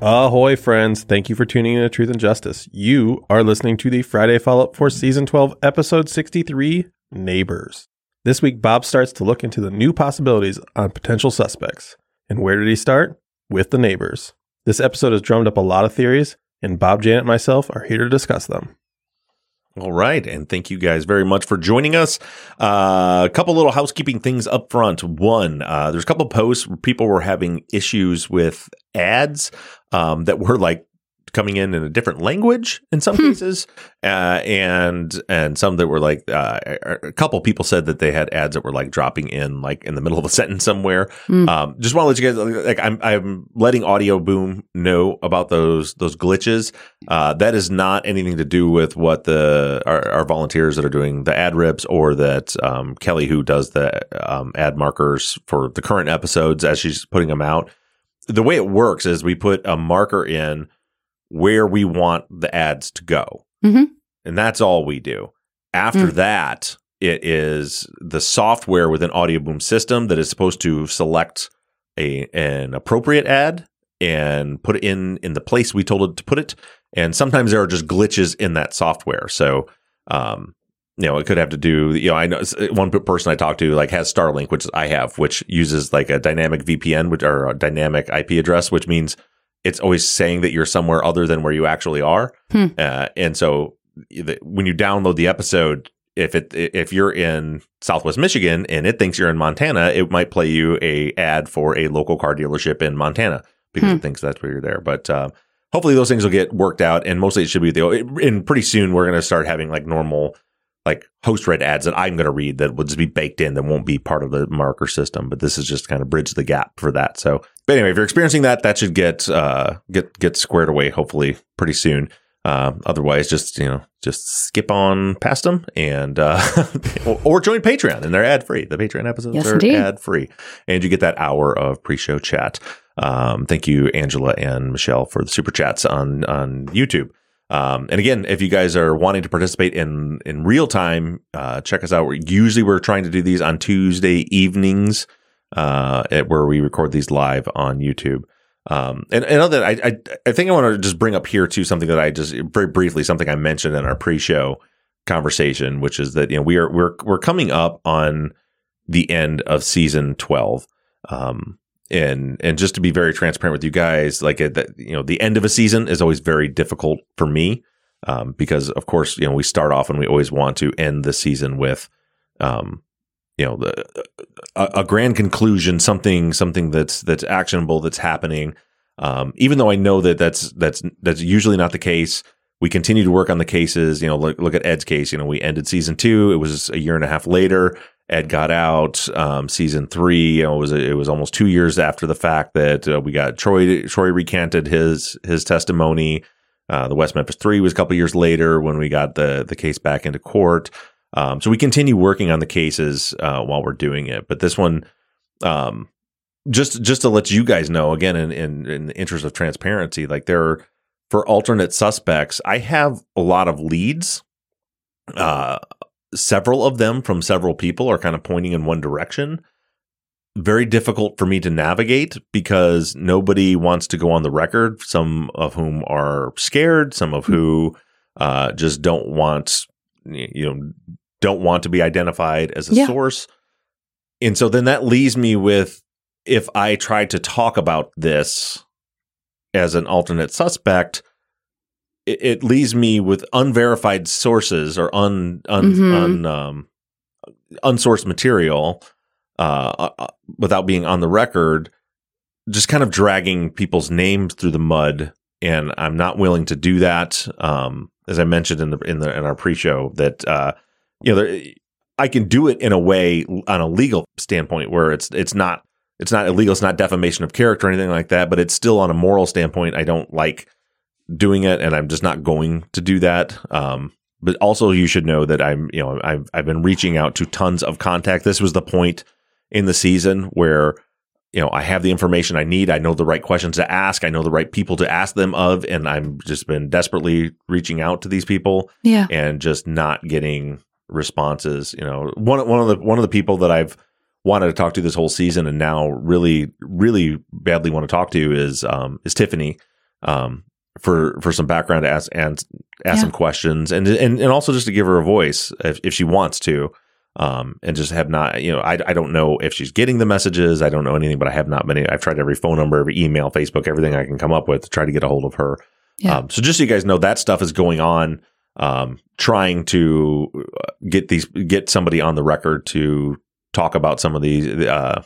Ahoy, friends. Thank you for tuning in to Truth and Justice. You are listening to the Friday follow up for season 12, episode 63 Neighbors. This week, Bob starts to look into the new possibilities on potential suspects. And where did he start? With the neighbors. This episode has drummed up a lot of theories, and Bob, Janet, and myself are here to discuss them. All right, and thank you guys very much for joining us. Uh, a couple little housekeeping things up front. One, uh, there's a couple posts where people were having issues with ads um, that were like coming in in a different language in some cases, uh, and and some that were like uh, a couple people said that they had ads that were like dropping in like in the middle of a sentence somewhere. Um, just want to let you guys like I'm I'm letting Audioboom know about those those glitches. Uh, that is not anything to do with what the our, our volunteers that are doing the ad rips or that um, Kelly who does the um, ad markers for the current episodes as she's putting them out. The way it works is we put a marker in where we want the ads to go. Mhm. And that's all we do. After that, it is the software within Audioboom system that is supposed to select a an appropriate ad and put it in in the place we told it to put it. And sometimes there are just glitches in that software. So um you know, it could have to do, you know, I know one person I talked to like has Starlink, which I have, which uses like a dynamic VPN, which or a dynamic IP address, which means it's always saying that you're somewhere other than where you actually are. Hmm. Uh, and so the, when you download the episode, if it if you're in Southwest Michigan and it thinks you're in Montana, it might play you a ad for a local car dealership in Montana because Hmm. it thinks that's where you're there. But uh, hopefully those things will get worked out, and mostly it should be the. And pretty soon we're going to start having like normal like host read ads that I'm going to read that will just be baked in that won't be part of the marker system. But this is just kind of bridge the gap for that. So, but anyway, if you're experiencing that, that should get uh, get get squared away hopefully pretty soon. Uh, otherwise, just you know, just skip on past them and uh, or, or join Patreon, and they're ad free. The Patreon episodes Yes, are ad free, and you get that hour of pre show chat. Um, thank you, Angela and Michelle, for the super chats on on YouTube. Um, and again, if you guys are wanting to participate in in real time, uh, check us out. We're usually we're trying to do these on Tuesday evenings, uh, at where we record these live on YouTube. Um, and, and other than I, I, I think I want to just bring up here too something that I just very briefly something I mentioned in our pre-show conversation, which is that you know we are we're we're coming up on the end of season twelve. Um, and and just to be very transparent with you guys, like at the, you know, the end of a season is always very difficult for me um, because, of course, you know, we start off and we always want to end the season with, um, you know, the, a, a grand conclusion, something something that's that's actionable that's happening. Um, even though I know that that's that's that's usually not the case, we continue to work on the cases. You know, look look at Ed's case. You know, we ended season two. It was a year and a half later. Ed got out. Um, season three, you know, it was it was almost two years after the fact that uh, we got Troy. Troy recanted his his testimony. Uh, the West Memphis Three was a couple years later when we got the the case back into court. Um, so we continue working on the cases uh, while we're doing it. But this one, um, just just to let you guys know, again, in, in in the interest of transparency, like there are for alternate suspects, I have a lot of leads. Uh, several of them from several people are kind of pointing in one direction. Very difficult for me to navigate because nobody wants to go on the record. Some of whom are scared, some of who uh, just don't want, you know, don't want to be identified as a Yeah. source. and so then that leaves me with if I try to talk about this as an alternate suspect, it, it leaves me with unverified sources or un, un, Mhm. un um, unsourced material uh, uh, without being on the record, just kind of dragging people's names through the mud. And I'm not willing to do that. Um, as I mentioned in the in the in our pre-show, that uh, you know, there, I can do it in a way on a legal standpoint where it's it's not it's not illegal, it's not defamation of character or anything like that, but it's still on a moral standpoint. I don't like doing it, and I'm just not going to do that. Um, but also, you should know that I'm you know I've I've been reaching out to tons of contact. This was the point in the season where you know I have the information I need. I know the right questions to ask. I know the right people to ask them of, and I'm just been desperately reaching out to these people Yeah. and just not getting responses. You know, one one of the one of the people that I've wanted to talk to this whole season and now really really badly want to talk to is um is Tiffany um for for some background to ask and ask Yeah. some questions and and and also just to give her a voice if, if she wants to um and just have not you know I I don't know if she's getting the messages I don't know anything but I have not been I've tried every phone number every email Facebook everything I can come up with to try to get a hold of her Yeah. um, so just so you guys know, that stuff is going on. Um, trying to uh, get these get somebody on the record to talk about some of these uh,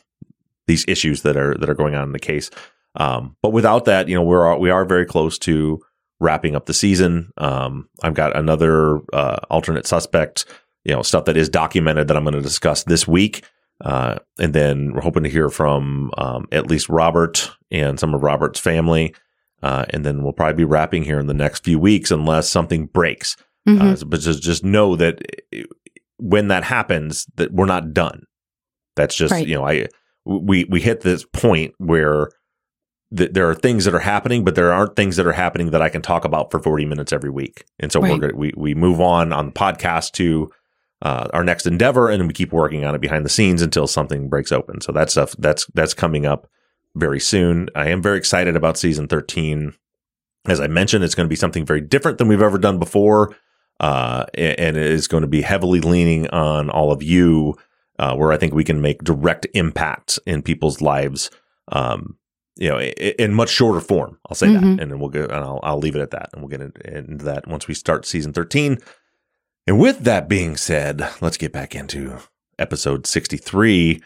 these issues that are that are going on in the case. Um, but without that, you know, we're we are very close to wrapping up the season. Um, I've got another uh, alternate suspect, you know, stuff that is documented that I'm going to discuss this week. Uh, and then we're hoping to hear from um, at least Robert and some of Robert's family. Uh, and then we'll probably be wrapping here in the next few weeks unless something breaks. Mhm. Uh, but just just know that uh, when that happens, that we're not done. That's just Right. you know I we we hit this point where th- there are things that are happening, but there aren't things that are happening that I can talk about for forty minutes every week. And so we're gonna, we we move on on the podcast to uh, our next endeavor, and then we keep working on it behind the scenes until something breaks open. So that stuff that's that's coming up very soon. I am very excited about season thirteen. As I mentioned, it's going to be something very different than we've ever done before, uh, and it is going to be heavily leaning on all of you, uh, where I think we can make direct impact in people's lives. Um, you know, in much shorter form. I'll say Mhm. that, and then we'll go, and I'll, I'll leave it at that, and we'll get into, into that once we start season thirteen. And with that being said, let's get back into episode sixty-three.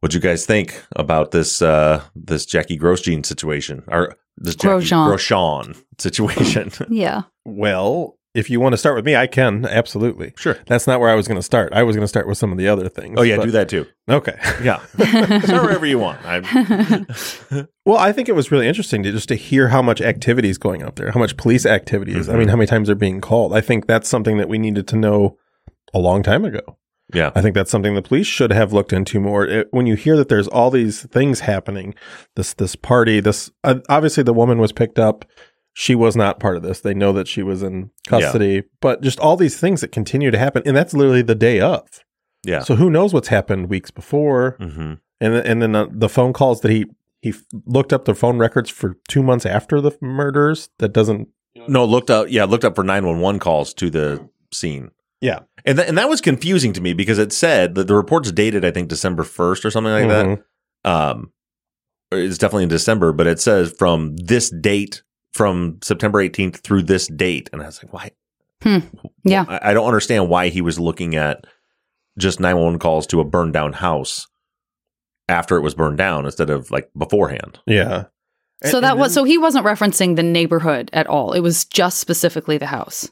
What'd you guys think about this uh this Jackie Grosjean situation or this Jackie Grosjean. Grosjean situation? Yeah. Well, if you want to start with me, I can absolutely. sure. That's not where I was going to start. I was going to start with some of the other things. Oh yeah, but- do that too. Okay. Yeah, start wherever you want. I, Well, I think it was really interesting to just to hear how much activity is going out there, how much police activity is. I Mhm. mean, how many times they're being called. I think that's something that we needed to know a long time ago. yeah, I think that's something the police should have looked into more. It, when you hear that there's all these things happening, this this party, this uh, obviously the woman was picked up. She was not part of this. They know that she was in custody, but just all these things that continue to happen, and that's literally the day of. yeah. So who knows what's happened weeks before, hmm and then, and then uh, the phone calls that he he f- looked up the phone records for two months after the murders. That doesn't. No, looked up. Yeah, looked up for nine one one calls to the scene. Yeah. And th- and that was confusing to me because it said that the report's dated, I think, December first or something like Mhm. that. Um, it's definitely in December, but it says from this date, from September eighteenth through this date, and I was like, why? Hmm. Yeah. I, I don't understand why he was looking at just nine one one calls to a burned down house after it was burned down instead of like beforehand. Yeah. So And- that and was so he wasn't referencing the neighborhood at all. It was just specifically the house.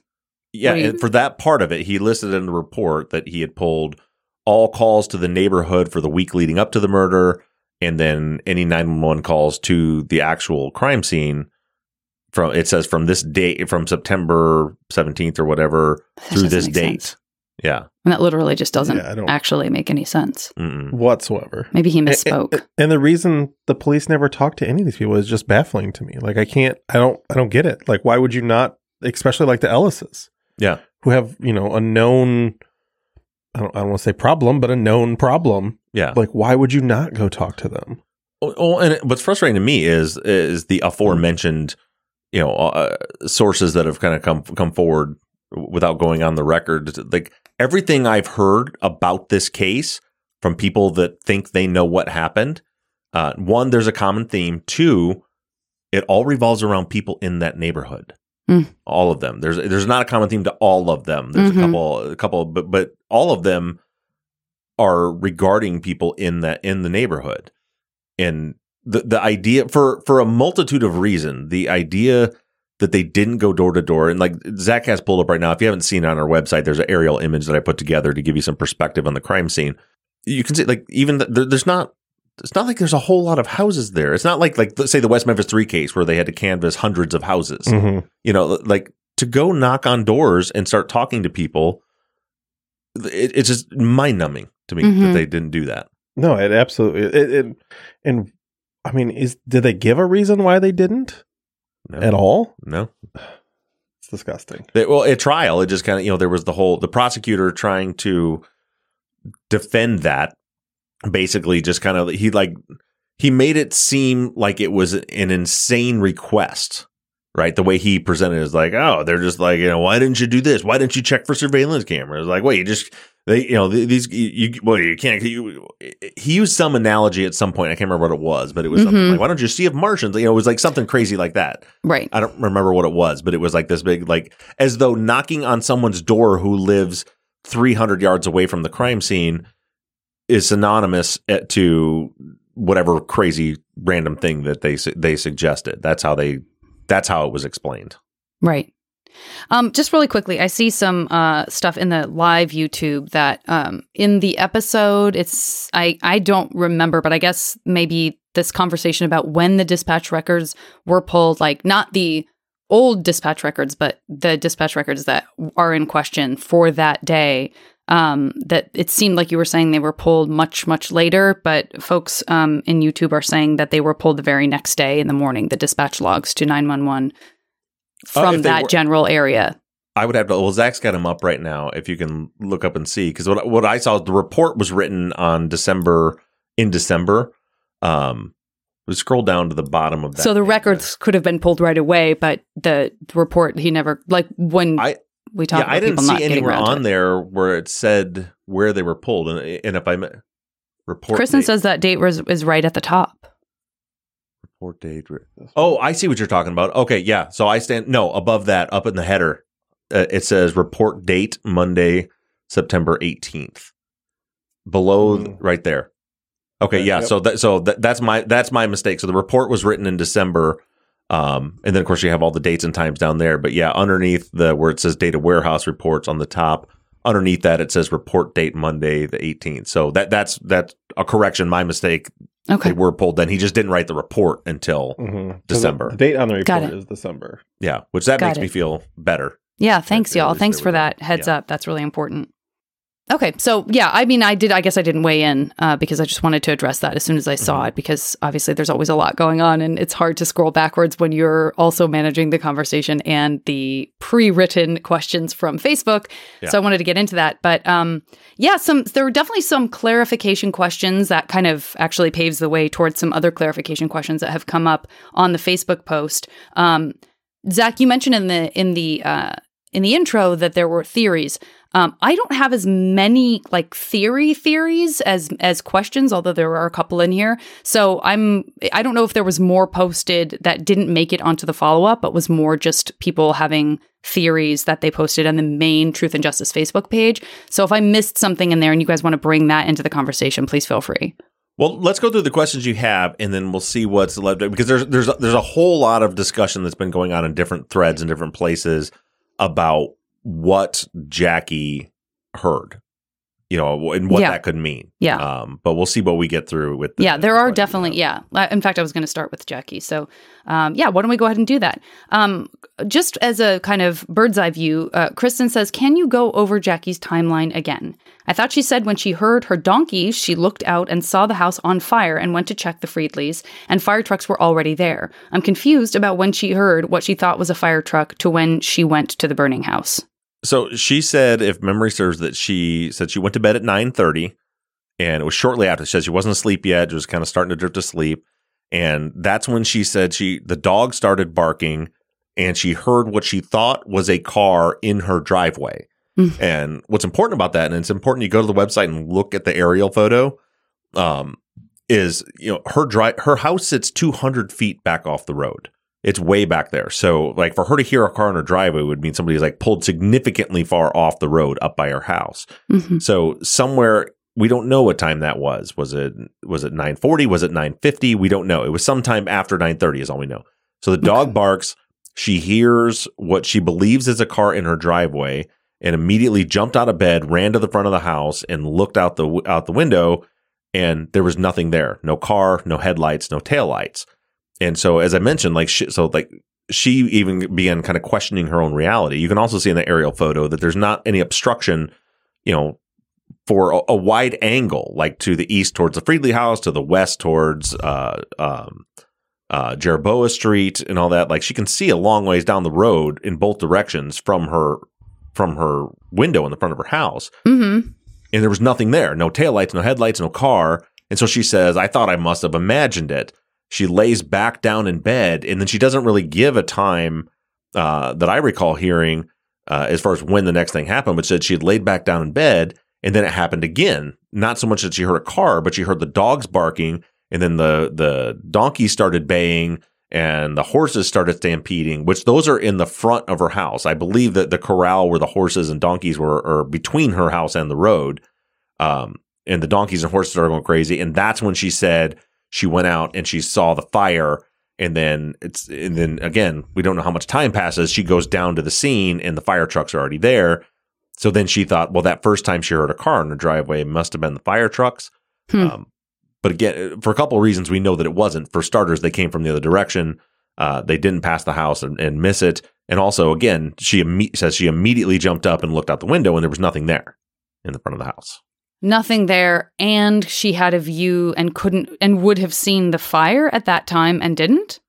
Yeah, What you- and for that part of it, he listed in the report that he had pulled all calls to the neighborhood for the week leading up to the murder, and then any 911 calls to the actual crime scene. From it says from this date, from September 17th or whatever That through this date. sense. Yeah. And that literally just doesn't Yeah, actually make any sense. Mm-mm. whatsoever. Maybe he misspoke. And, and the reason the police never talked to any of these people is just baffling to me. Like I can't, I don't, I don't get it. Like why would you not, especially like the Ellises, Yeah. who have you know a known, I don't, I don't want to say problem, but a known problem. Yeah. Like why would you not go talk to them? Oh, oh, and what's frustrating to me is is the aforementioned, you know, uh, sources that have kind of come come forward without going on the record. Like everything I've heard about this case from people that think they know what happened. Uh, one, there's a common theme. Two, it all revolves around people in that neighborhood. Mm. All of them. There's there's not a common theme to all of them. There's Mhm. a couple a couple but but all of them are regarding people in that in the neighborhood. And the the idea for for a multitude of reason, the idea that they didn't go door to door and like Zaq has pulled up right now. If you haven't seen it on our website, there's an aerial image that I put together to give you some perspective on the crime scene. You can see like even the, there, there's not it's not like there's a whole lot of houses there. It's not like like let's say the West Memphis Three case where they had to canvass hundreds of houses. Mhm. You know, like to go knock on doors and start talking to people. It, it's just mind numbing to me that Mhm. they didn't do that. No, it absolutely. It, it, and I mean, is did they give a reason why they didn't No, at all? no. It's disgusting. They, well, at trial, it just kind of you know there was the whole the prosecutor trying to defend that. Basically, just kind of he like he made it seem like it was an insane request, right? The way he presented it is like, oh, they're just like you know, why didn't you do this? Why didn't you check for surveillance cameras? Like, wait, you just they you know these you, you well you can't you, he used some analogy at some point. I can't remember what it was, but it was something Mhm. like, why don't you see if Martians? You know, it was like something crazy like that. Right. I don't remember what it was, but it was like this big, like as though knocking on someone's door who lives 300 yards away from the crime scene is synonymous at- to whatever crazy random thing that they they suggested. That's how they. That's how it was explained. Right. Um, just really quickly, I see some uh, stuff in the live YouTube that um, in the episode, it's I I don't remember, but I guess maybe this conversation about when the dispatch records were pulled, like not the old dispatch records, but the dispatch records that are in question for that day. Um, that it seemed like you were saying they were pulled much much later, but folks um, in YouTube are saying that they were pulled the very next day in the morning. The dispatch logs to nine one one Oh, from if they that were- general area. I would have to. Well, Zaq's got him up right now. If you can look up and see, because what what I saw, the report was written on December in December. Um, we scroll down to the bottom of that. So the page. records could have been pulled right away, but the report he never like when I- we talked yeah, about I didn't see anywhere on there where it said where they were pulled, and and if I report Kristen date, says that date was is right at the top. Date. re- Oh, I see what you're talking about. Okay, yeah. So I stand no above that, up in the header. Uh, it says report date Monday, September 18th. Below, Mm. right there. Okay, Okay, yeah. yep. So that so that, that's my that's my mistake. So the report was written in December. Um, and then of course you have all the dates and times down there. But yeah, underneath the where it says data warehouse reports on the top, underneath that it says report date Monday the 18th. So that that's that's a correction. My mistake. Okay. They were pulled. Then he just didn't write the report until Mhm. December. The, the date on the report is December. yeah, which that Got makes it. me feel better. Yeah, thanks, y'all. Thanks for were that heads Yeah. up. That's really important. Okay, so yeah, I mean, I did. I guess I didn't weigh in uh, because I just wanted to address that as soon as I saw it because obviously there's always a lot going on and it's hard to scroll backwards when you're also managing the conversation and the pre-written questions from Facebook. Yeah. So I wanted to get into that, but um, yeah, some there were definitely some clarification questions that kind of actually paves the way towards some other clarification questions that have come up on the Facebook post. Um, Zaq, you mentioned in the in the uh, in the intro that there were theories. Um, I don't have as many like theory theories as as questions, although there are a couple in here. So I'm I don't know if there was more posted that didn't make it onto the follow up, but was more just people having theories that they posted on the main Truth and Justice Facebook page. So if I missed something in there and you guys want to bring that into the conversation, please feel free. Well, let's go through the questions you have, and then we'll see what's left. Because there's there's there's a whole lot of discussion that's been going on in different threads and different places about what Jackie heard, you know, and what Yeah. that could mean. Yeah. Um, but we'll see what we get through with. the- yeah, there the are definitely. Yeah, in fact, I was going to start with Jackie. So, um, yeah, why don't we go ahead and do that? Um, just as a kind of bird's eye view, uh, Kristen says, "Can you go over Jackie's timeline again?" I thought she said when she heard her donkeys, she looked out and saw the house on fire and went to check the Friedleys, and fire trucks were already there. I'm confused about when she heard what she thought was a fire truck to when she went to the burning house. So she said, if memory serves, that she said she went to bed at nine thirty, and it was shortly after. She said she wasn't asleep yet; she was kind of starting to drift to sleep, and that's when she said she the dog started barking, and she heard what she thought was a car in her driveway. Mm. And what's important about that, and it's important you go to the website and look at the aerial photo, um, is you know her dri- her house sits 200 feet back off the road. It's way back there. So like for her to hear a car in her driveway would mean somebody's like pulled significantly far off the road up by her house. hmm So somewhere we don't know what time that was. Was it was it 940? Was it 950? We don't know. It was sometime after 930 is all we know. So the dog Okay. barks, she hears what she believes is a car in her driveway and immediately jumped out of bed, ran to the front of the house and looked out the out the window and there was nothing there. No car, no headlights, no taillights. And so as I mentioned like she, so like she even began kind of questioning her own reality. You can also see in the aerial photo that there's not any obstruction, you know, for a, a wide angle, like to the east towards the Friedley House, to the west towards uh, um, uh, Jeroboa Street, and all that. Like she can see a long ways down the road in both directions from her from her window in the front of her house, hmm and there was nothing there, no taillights, no headlights, no car. And so she says, "I thought I must have imagined it." She lays back down in bed, and then she doesn't really give a time uh, that I recall hearing uh, as far as when the next thing happened, but said she had laid back down in bed, and then it happened again. Not so much that she heard a car, but she heard the dogs barking, and then the the donkey started baying, and the horses started stampeding. Which those are in the front of her house. I believe that the corral where the horses and donkeys were are between her house and the road. Um, and the donkeys and horses are going crazy, and that's when she said she went out and she saw the fire. And then it's and then again we don't know how much time passes. She goes down to the scene and the fire trucks are already there. So then she thought well that first time she heard a car in the driveway must have been the fire trucks. Hmm. um, but again for a couple of reasons we know that it wasn't. For starters they came from the other direction. Uh, they didn't pass the house and, and miss it. And also again she imme- says she immediately jumped up and looked out the window and there was nothing there in the front of the house Nothing there, and she had a view and couldn't and would have seen the fire at that time and didn't.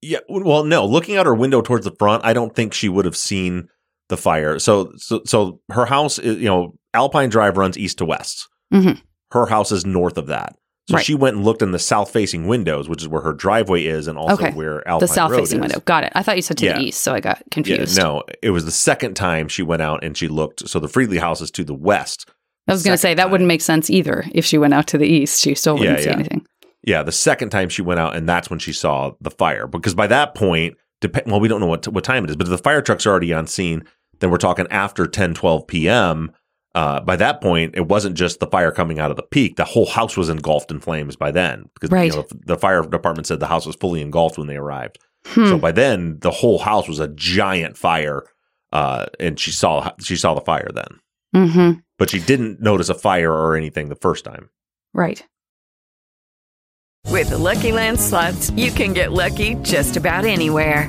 Yeah, well, no. Looking out her window towards the front, I don't think she would have seen the fire. So, so, so her house, is, you know, Alpine Drive runs east to west. Mhm. Her house is north of that. So Right. she went and looked in the south-facing windows, which is where her driveway is, and also Okay. where Alpine the south Road facing is. window. Got it. I thought you said to Yeah. the east, so I got Yeah, confused. no, it was the second time she went out and she looked. So the Friedley house is to the west. I was going to say that time. wouldn't make sense either. If she went out to the east, she still wouldn't Yeah, see yeah. anything. Yeah, the second time she went out, and that's when she saw the fire. Because by that point, dep- well, we don't know what what time it is, but if the fire trucks are already on scene, then we're talking after 10, 12 p.m. Uh, by that point, it wasn't just the fire coming out of the peak; the whole house was engulfed in flames by then. Because Right. you know, the fire department said the house was fully engulfed when they arrived. Hmm. So by then, the whole house was a giant fire, uh, and she saw she saw the fire then, mm-hmm. but she didn't notice a fire or anything the first time. Right. With the Lucky Land slots, you can get lucky just about anywhere.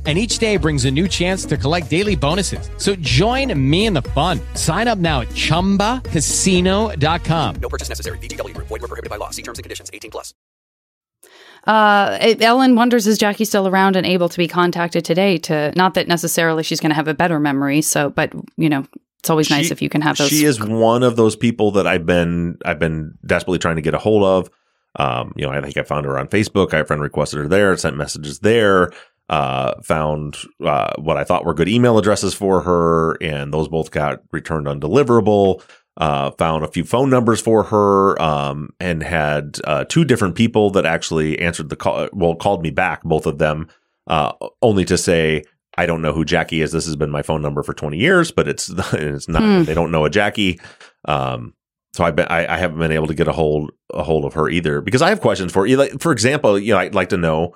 And each day brings a new chance to collect daily bonuses. So join me in the fun. Sign up now at chumbacasino.com. No purchase necessary. VGW Group. Void were prohibited by law. See terms and conditions. 18 plus. Uh, Ellen wonders is Jackie still around and able to be contacted today? To not that necessarily she's going to have a better memory. So, but you know, it's always nice if you can have those. She is one of those people that I've been I've been desperately trying to get a hold of. Um, you know, I think I found her on Facebook. I have friend requested her there, sent messages there. Uh, found uh, what I thought were good email addresses for her, and those both got returned undeliverable. Uh, found a few phone numbers for her, um, and had uh, two different people that actually answered the call. Well, called me back, both of them, uh, only to say I don't know who Jackie is. This has been my phone number for 20 years, but it's it's not. Hmm. They don't know a Jackie. Um, so I've been I, I haven't been able to get a hold a hold of her either because I have questions for you. Like for example, you know, I'd like to know,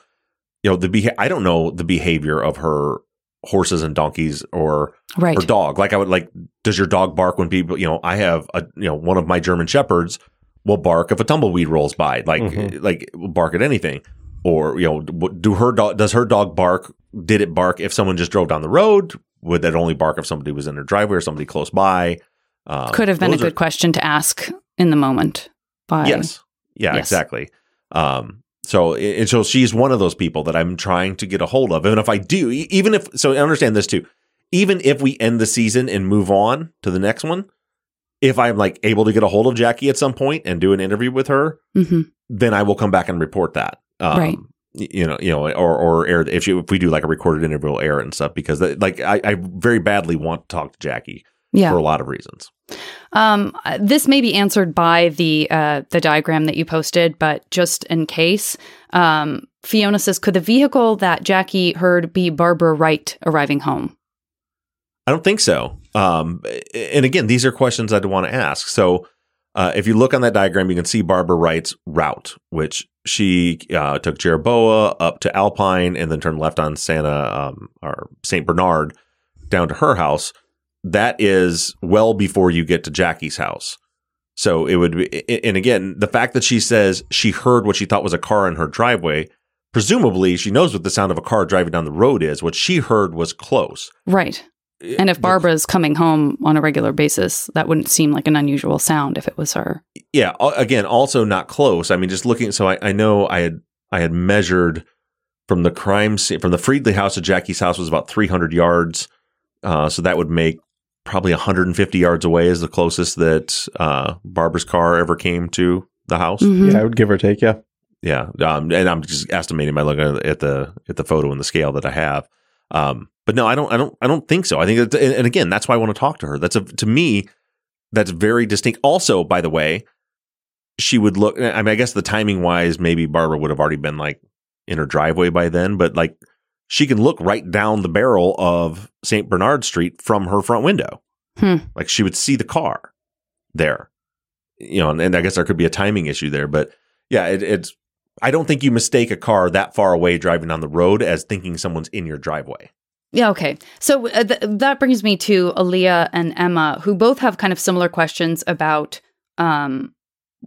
you know, the beha- I don't know the behavior of her horses and donkeys or Right. or dog. Like I would like, does your dog bark when people? You know, I have a you know one of my German shepherds will bark if a tumbleweed rolls by. Like Mhm. like will bark at anything. Or you know, do her dog? Does her dog bark? Did it bark if someone just drove down the road? Would that only bark if somebody was in their driveway or somebody close by? Um, Could have been a those are- good question to ask in the moment. By Yes. Yeah, Yes. exactly. Um, so, and so she's one of those people that I'm trying to get a hold of. And if I do, even if, so I understand this too, even if we end the season and move on to the next one, if I'm like able to get a hold of Jackie at some point and do an interview with her, hmm then I will come back and report that. Um, Right. You know, you know, or or air if you if we do like a recorded interview, we'll air it and stuff because that, like I, I very badly want to talk to Jackie Yeah. for a lot of reasons. Um, uh, this may be answered by the uh, the diagram that you posted, but just in case, um, Fiona says, "Could the vehicle that Jackie heard be Barbara Wright arriving home?" I don't think so. Um, and again, these are questions I'd want to ask. So, uh, if you look on that diagram, you can see Barbara Wright's route, which she uh, took Jeroboa up to Alpine and then turned left on Santa um, or Saint Bernard down to her house. That is well before you get to Jackie's house. So it would be, and again, the fact that she says she heard what she thought was a car in her driveway, presumably she knows what the sound of a car driving down the road is. What she heard was close. Right. And if Barbara's coming home on a regular basis, that wouldn't seem like an unusual sound if it was her. yeah again also not close i mean just looking so i, I know i had i had measured from the crime scene from the friedley house to jackie's house was about 300 yards uh, so that would make probably 150 yards away is the closest that uh, barbara's car ever came to the house Mhm. Yeah, I would give or take. Yeah. yeah um, and i'm just estimating by looking at the at the photo and the scale that i have um, but no i don't i don't i don't think so i think that, and, and again that's why i want to talk to her that's a to me that's very distinct also by the way she would look i mean i guess the timing wise maybe barbara would have already been like in her driveway by then but like she can look right down the barrel of st bernard street from her front window Hmm. like she would see the car there you know and, and i guess there could be a timing issue there but yeah it, it's i don't think you mistake a car that far away driving down the road as thinking someone's in your driveway Yeah, okay. So uh, th- that brings me to Aaliyah and Emma, who both have kind of similar questions about um,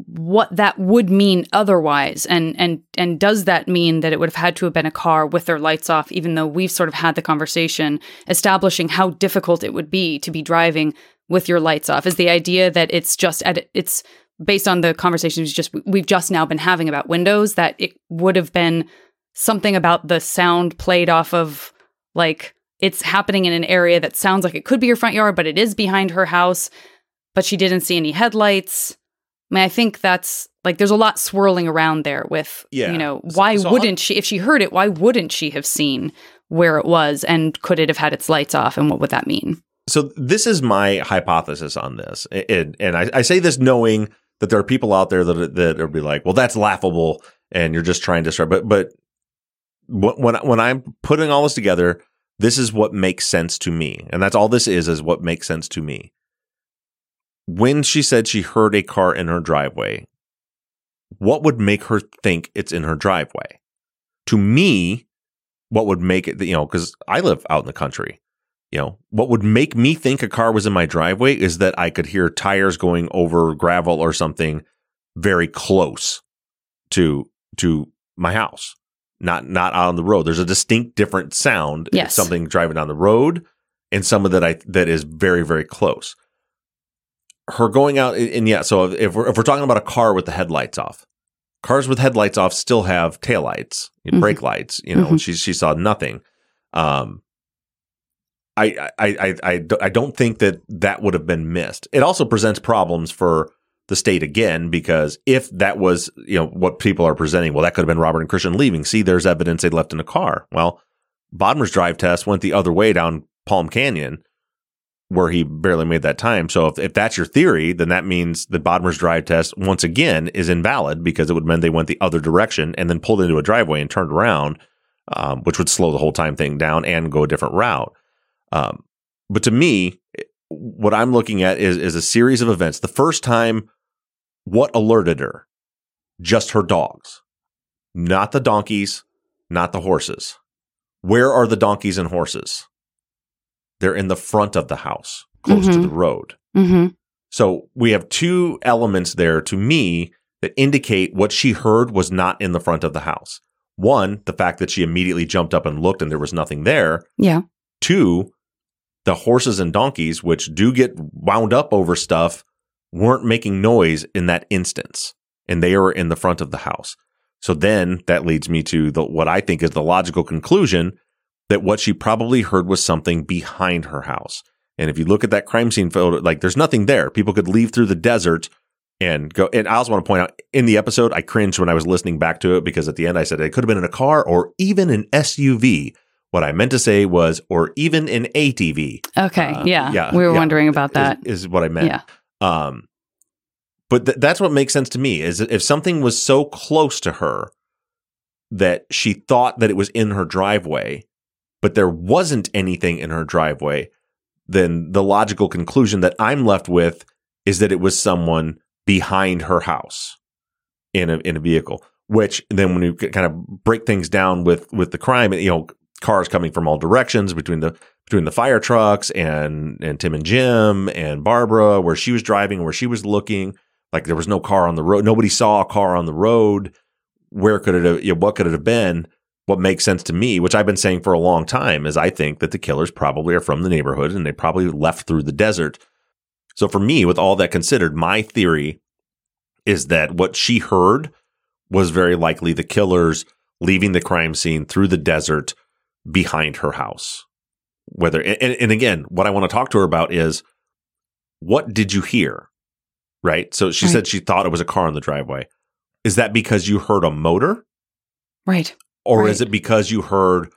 what that would mean otherwise, and and and does that mean that it would have had to have been a car with their lights off, even though we've sort of had the conversation establishing how difficult it would be to be driving with your lights off? Is the idea that it's just at it's based on the conversations just we've just now been having about windows that it would have been something about the sound played off of like it's happening in an area that sounds like it could be your front yard, but it is behind her house, but she didn't see any headlights. I mean, I think that's like there's a lot swirling around there with, Yeah. you know, why so I'll- wouldn't she, if she heard it, why wouldn't she have seen where it was? And could it have had its lights off? And what would that mean? so this is my hypothesis on this. And, and I, I say this knowing that there are people out there that that will be like well that's laughable and you're just trying to start. But but when when i'm putting all this together this is what makes sense to me. And that's all this is is what makes sense to me when she said she heard a car in her driveway what would make her think it's in her driveway to me what would make it you know because i live out in the country you know, what would make me think a car was in my driveway is that I could hear tires going over gravel or something very close to to my house. Not not out on the road. There's a distinct different sound. Yes. Something driving down the road and some of that I that is very, very close. Her going out and yeah, so if we're if we're talking about a car with the headlights off, cars with headlights off still have taillights, Mhm. brake lights, you know, Mhm. she she saw nothing. Um I, I, I, I, I don't think that that would have been missed. It also presents problems for the state again, because if that was, you know, what people are presenting, well, that could have been Robert and Christian leaving. See, there's evidence they left in a car. Well, Bodmer's drive test went the other way down Palm Canyon, where he barely made that time. So if, if that's your theory, then that means that Bodmer's drive test once again is invalid because it would mean they went the other direction and then pulled into a driveway and turned around, um, which would slow the whole time thing down and go a different route. Um, but to me, what I'm looking at is is a series of events. The first time, what alerted her? Just her dogs, not the donkeys, not the horses. Where are the donkeys and horses? They're in the front of the house, close to Mhm. the road. Mm-hmm. So we have two elements there to me that indicate what she heard was not in the front of the house. One, the fact that she immediately jumped up and looked and there was nothing there. Yeah. Two, the horses and donkeys, which do get wound up over stuff, weren't making noise in that instance. And they were in the front of the house. So then that leads me to the, what I think is the logical conclusion that what she probably heard was something behind her house. And if you look at that crime scene photo, like there's nothing there. People could leave through the desert and go. And I also want to point out in the episode, I cringed when I was listening back to it because at the end I said it could have been in a car or even an SUV. What I meant to say was, or even an ATV. Okay. Uh, yeah. yeah, We were yeah. wondering about that. Is, is what I meant. Yeah. Um, but th- that's what makes sense to me is if something was so close to her that she thought that it was in her driveway, but there wasn't anything in her driveway, then the logical conclusion that I'm left with is that it was someone behind her house in a in a vehicle. Which then, when you kind of break things down with with the crime, you know, cars coming from all directions between the between the fire trucks and and Tim and Jim and Barbara, where she was driving, where she was looking, like there was no car on the road. Nobody saw a car on the road. Where could it have? You know, what could it have been? What makes sense to me, which I've been saying for a long time, is I think that the killers probably are from the neighborhood and they probably left through the desert. So for me, with all that considered, my theory is that what she heard was very likely the killers leaving the crime scene through the desert behind her house. Whether and, and again, what I want to talk to her about is what did you hear? Right. So she Right. said she thought it was a car in the driveway. Is that because you heard a motor? Right. Or Right. is it because you heard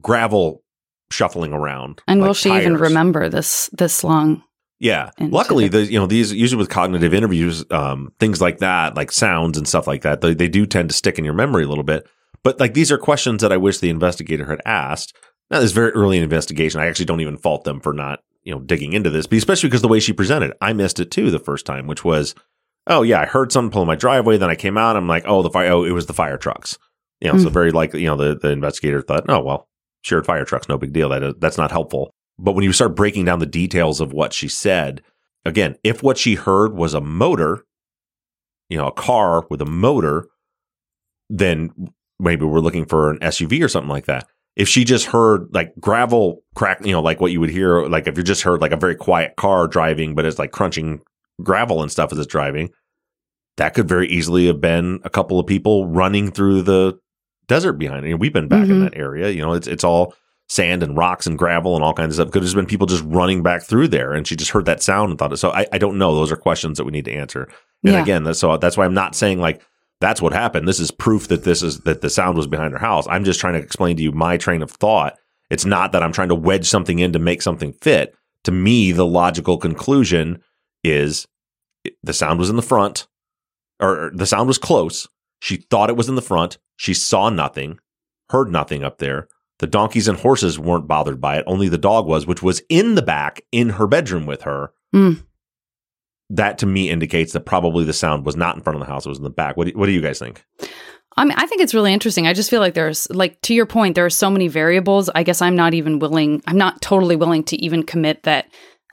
gravel shuffling around? And like will she even remember this this long? Yeah. Luckily, the- you know these usually with cognitive interviews, um, things like that, like sounds and stuff like that, they, they do tend to stick in your memory a little bit. But like these are questions that I wish the investigator had asked. Now, this is very early in investigation. I actually don't even fault them for not you know digging into this, but especially because the way she presented. I missed it too the first time, which was, oh yeah, I heard someone pull in my driveway. Then I came out. I'm like, oh the fire. Oh, it was the fire trucks. You know, so hmm. very likely, you know, the the investigator thought, oh well, shared fire trucks, no big deal. That is, that's not helpful. But when you start breaking down the details of what she said, again, if what she heard was a motor, you know, a car with a motor, then maybe we're looking for an SUV or something like that. If she just heard like gravel crack, you know, like what you would hear, like if you just heard like a very quiet car driving, but it's like crunching gravel and stuff as it's driving, that could very easily have been a couple of people running through the desert behind it. And we've been back in Mhm. that area. You know, it's it's all sand and rocks and gravel and all kinds of stuff. Could have been people just running back through there, and she just heard that sound and thought it. So I, I don't know. Those are questions that we need to answer. And Yeah. again, that's, so that's why I'm not saying like that's what happened. This is proof that this is that the sound was behind her house. I'm just trying to explain to you my train of thought. It's not that I'm trying to wedge something in to make something fit. To me, the logical conclusion is the sound was in the front, or the sound was close. She thought it was in the front. She saw nothing, heard nothing up there. The donkeys and horses weren't bothered by it. Only the dog was, which was in the back in her bedroom with her. Mm. That to me indicates that probably the sound was not in front of the house; it was in the back. What do, what do you guys think? I mean, I think it's really interesting. I just feel like there's, like, to your point, there are so many variables. I guess I'm not even willing, I'm not totally willing to even commit that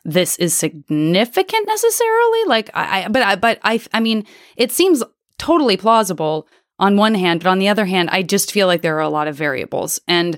this is significant necessarily. Like, I, I but I, but I, I mean, it seems totally plausible on one hand, but on the other hand, I just feel like there are a lot of variables. And,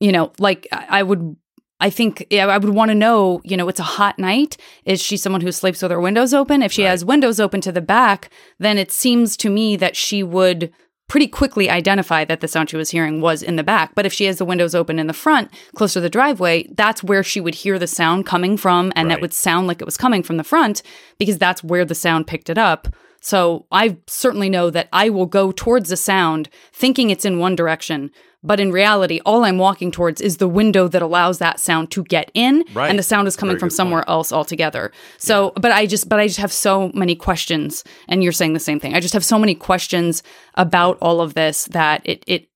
you know, like, I, would, I think I would want to know, you know, it's a hot night. Is she someone who sleeps with her windows open? If she has windows open to the back, then it seems to me that she would pretty quickly identify that the sound she was hearing was in the back. But if she has the windows open in the front, close to the driveway, that's where she would hear the sound coming from. And Right. that would sound like it was coming from the front because that's where the sound picked it up. So I certainly know that I will go towards the sound thinking it's in one direction. But in reality, all I'm walking towards is the window that allows that sound to get in, Right. and the sound is coming Very from somewhere point. else altogether. So, but I just, but I just have so many questions, and you're saying the same thing. I just have so many questions about all of this that it it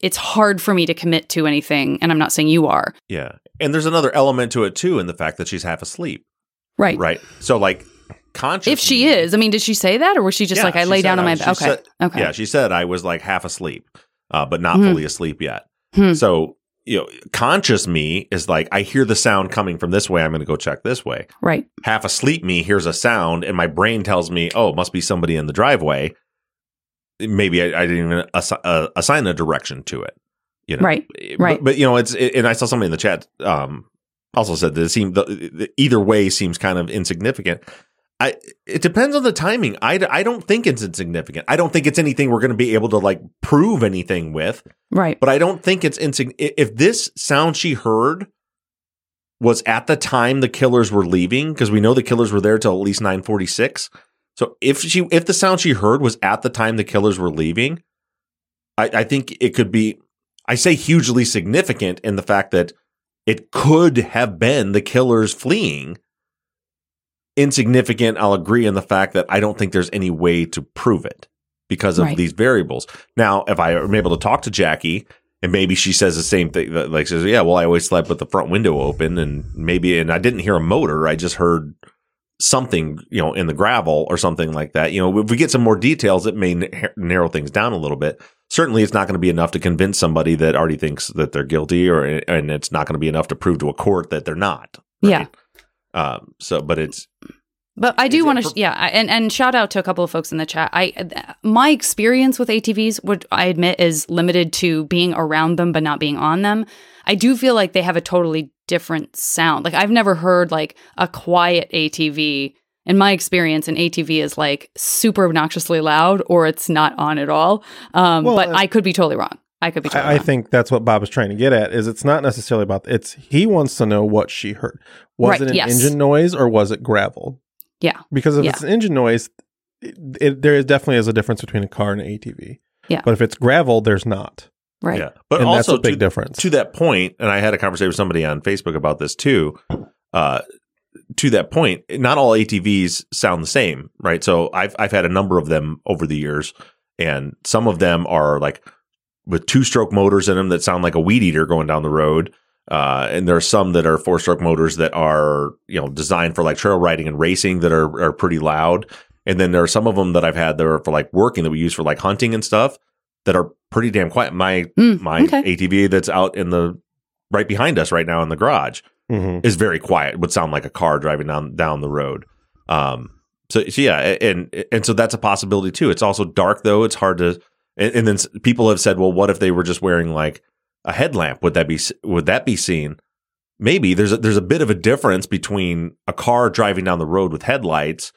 it's hard for me to commit to anything. And I'm not saying you are, Yeah, and there's another element to it too, in the fact that she's half asleep. right? Right. So like consciously, If she is, I mean, did she say that, or was she just Yeah, like, I lay down on I my bed? Okay, said- okay, Yeah, she said I was like half asleep, uh, but not Hmm. fully asleep yet. Hmm. So you know, conscious me is like, I hear the sound coming from this way. I'm going to go check this way. Right. Half asleep me hears a sound and my brain tells me, oh, it must be somebody in the driveway. Maybe I, I didn't even uh, assign a direction to it. You know, Right, But- right. But, you know, it's and I saw somebody in the chat um, also said that it seemed the, the, either way seems kind of insignificant. I it depends on the timing. I, I don't think it's insignificant. I don't think it's anything we're going to be able to like prove anything with. Right. But I don't think it's insignificant. If this sound she heard was at the time the killers were leaving, because we know the killers were there till at least nine forty six. So if she if the sound she heard was at the time the killers were leaving, I, I think it could be. I say hugely significant in the fact that it could have been the killers fleeing. Insignificant, I'll agree in the fact that I don't think there's any way to prove it because of Right. these variables. Now, if I am able to talk to Jackie and maybe she says the same thing, like says, "Yeah, well, I always slept with the front window open, and maybe, and I didn't hear a motor. I just heard something, you know, in the gravel or something like that." You know, if we get some more details, it may n- narrow things down a little bit. Certainly, it's not going to be enough to convince somebody that already thinks that they're guilty, or and it's not going to be enough to prove to a court that they're not. Yeah. Um. So, but it's But I do want to, sh- yeah, and and shout out to a couple of folks in the chat. I my experience with ATVs, would I admit, is limited to being around them but not being on them. I do feel like they have a totally different sound. Like I've never heard like a quiet ATV. In my experience, an ATV is like super obnoxiously loud, or it's not on at all. Um, Well, but uh, I could be totally wrong. I could be I, I think that's what Bob is trying to get at. Is it's not necessarily about it's he wants to know what she heard. Was Right, it an yes. engine noise or was it gravel? Yeah. Because if Yeah. it's an engine noise, it, it, there is definitely is a difference between a car and an ATV. Yeah. But if it's gravel, there's not. right. yeah. But and also that's a big to, difference. to that point, and I had a conversation with somebody on Facebook about this too. Uh, to that point, not all ATVs sound the same, right? So I've I've had a number of them over the years, and some of them are like with two stroke motors in them that sound like a weed eater going down the road. Uh, and there are some that are four stroke motors that are you know designed for like trail riding and racing that are are pretty loud. And then there are some of them that I've had that are for like working that we use for like hunting and stuff that are pretty damn quiet. My Mm, my okay. ATV that's out in the right behind us right now in the garage Mhm. is very quiet. Would sound like a car driving down down the road. Um. So, so yeah, and and so that's a possibility too. It's also dark though. It's hard to. And, and then people have said, well, what if they were just wearing like a headlamp? Would that be would that be seen? Maybe there's a, there's a bit of a difference between a car driving down the road with headlights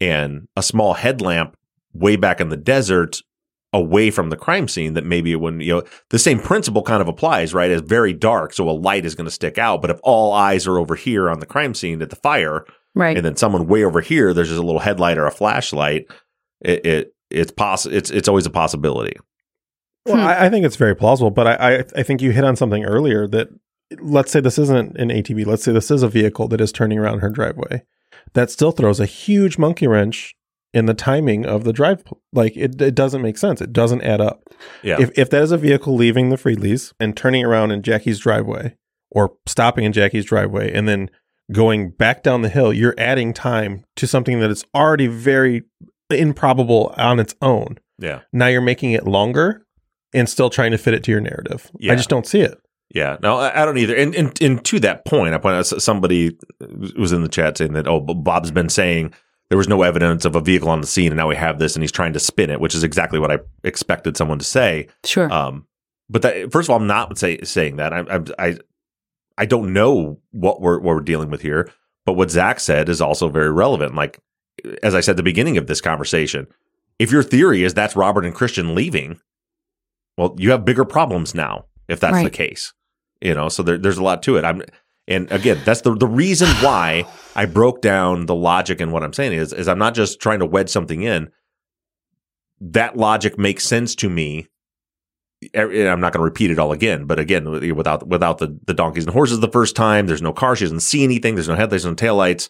and a small headlamp way back in the desert away from the crime scene that maybe it wouldn't, you know, the same principle kind of applies, right? It's very dark, so a light is going to stick out. But if all eyes are over here on the crime scene at the fire, Right. and then someone way over here, there's just a little headlight or a flashlight, it, it it's possible. It's it's always a possibility. Well, Hmm. I, I think it's very plausible, but I, I I think you hit on something earlier that let's say this isn't an ATV. Let's say this is a vehicle that is turning around her driveway. That still throws a huge monkey wrench in the timing of the drive. Like it, it doesn't make sense. It doesn't add up. Yeah. If if that is a vehicle leaving the Freedleys and turning around in Jackie's driveway, or stopping in Jackie's driveway and then going back down the hill, you're adding time to something that is already very improbable on its own yeah. now you're making it longer and still trying to fit it to your narrative. Yeah. I just don't see it. Yeah, no, I I don't either. And, and and to that point, I point out somebody was in the chat saying that oh, Bob's been saying there was no evidence of a vehicle on the scene, and now we have this, and he's trying to spin it, which is exactly what I expected someone to say. Sure. Um, but that, first of all, I'm not say, saying that. I, I I I don't know what we're what we're dealing with here. But what Zaq said is also very relevant. Like as I said at the beginning of this conversation, if your theory is that's Robert and Christian leaving, well, you have bigger problems now if that's the case. You know, so there, there's a lot to it. I'm and again, that's the the reason why I broke down the logic and what I'm saying is is I'm not just trying to wedge something in. That logic makes sense to me. Er- and I'm not going to repeat it all again, but again, without without the the donkeys and horses the first time, there's no car. She doesn't see anything. There's no headlights, no taillights.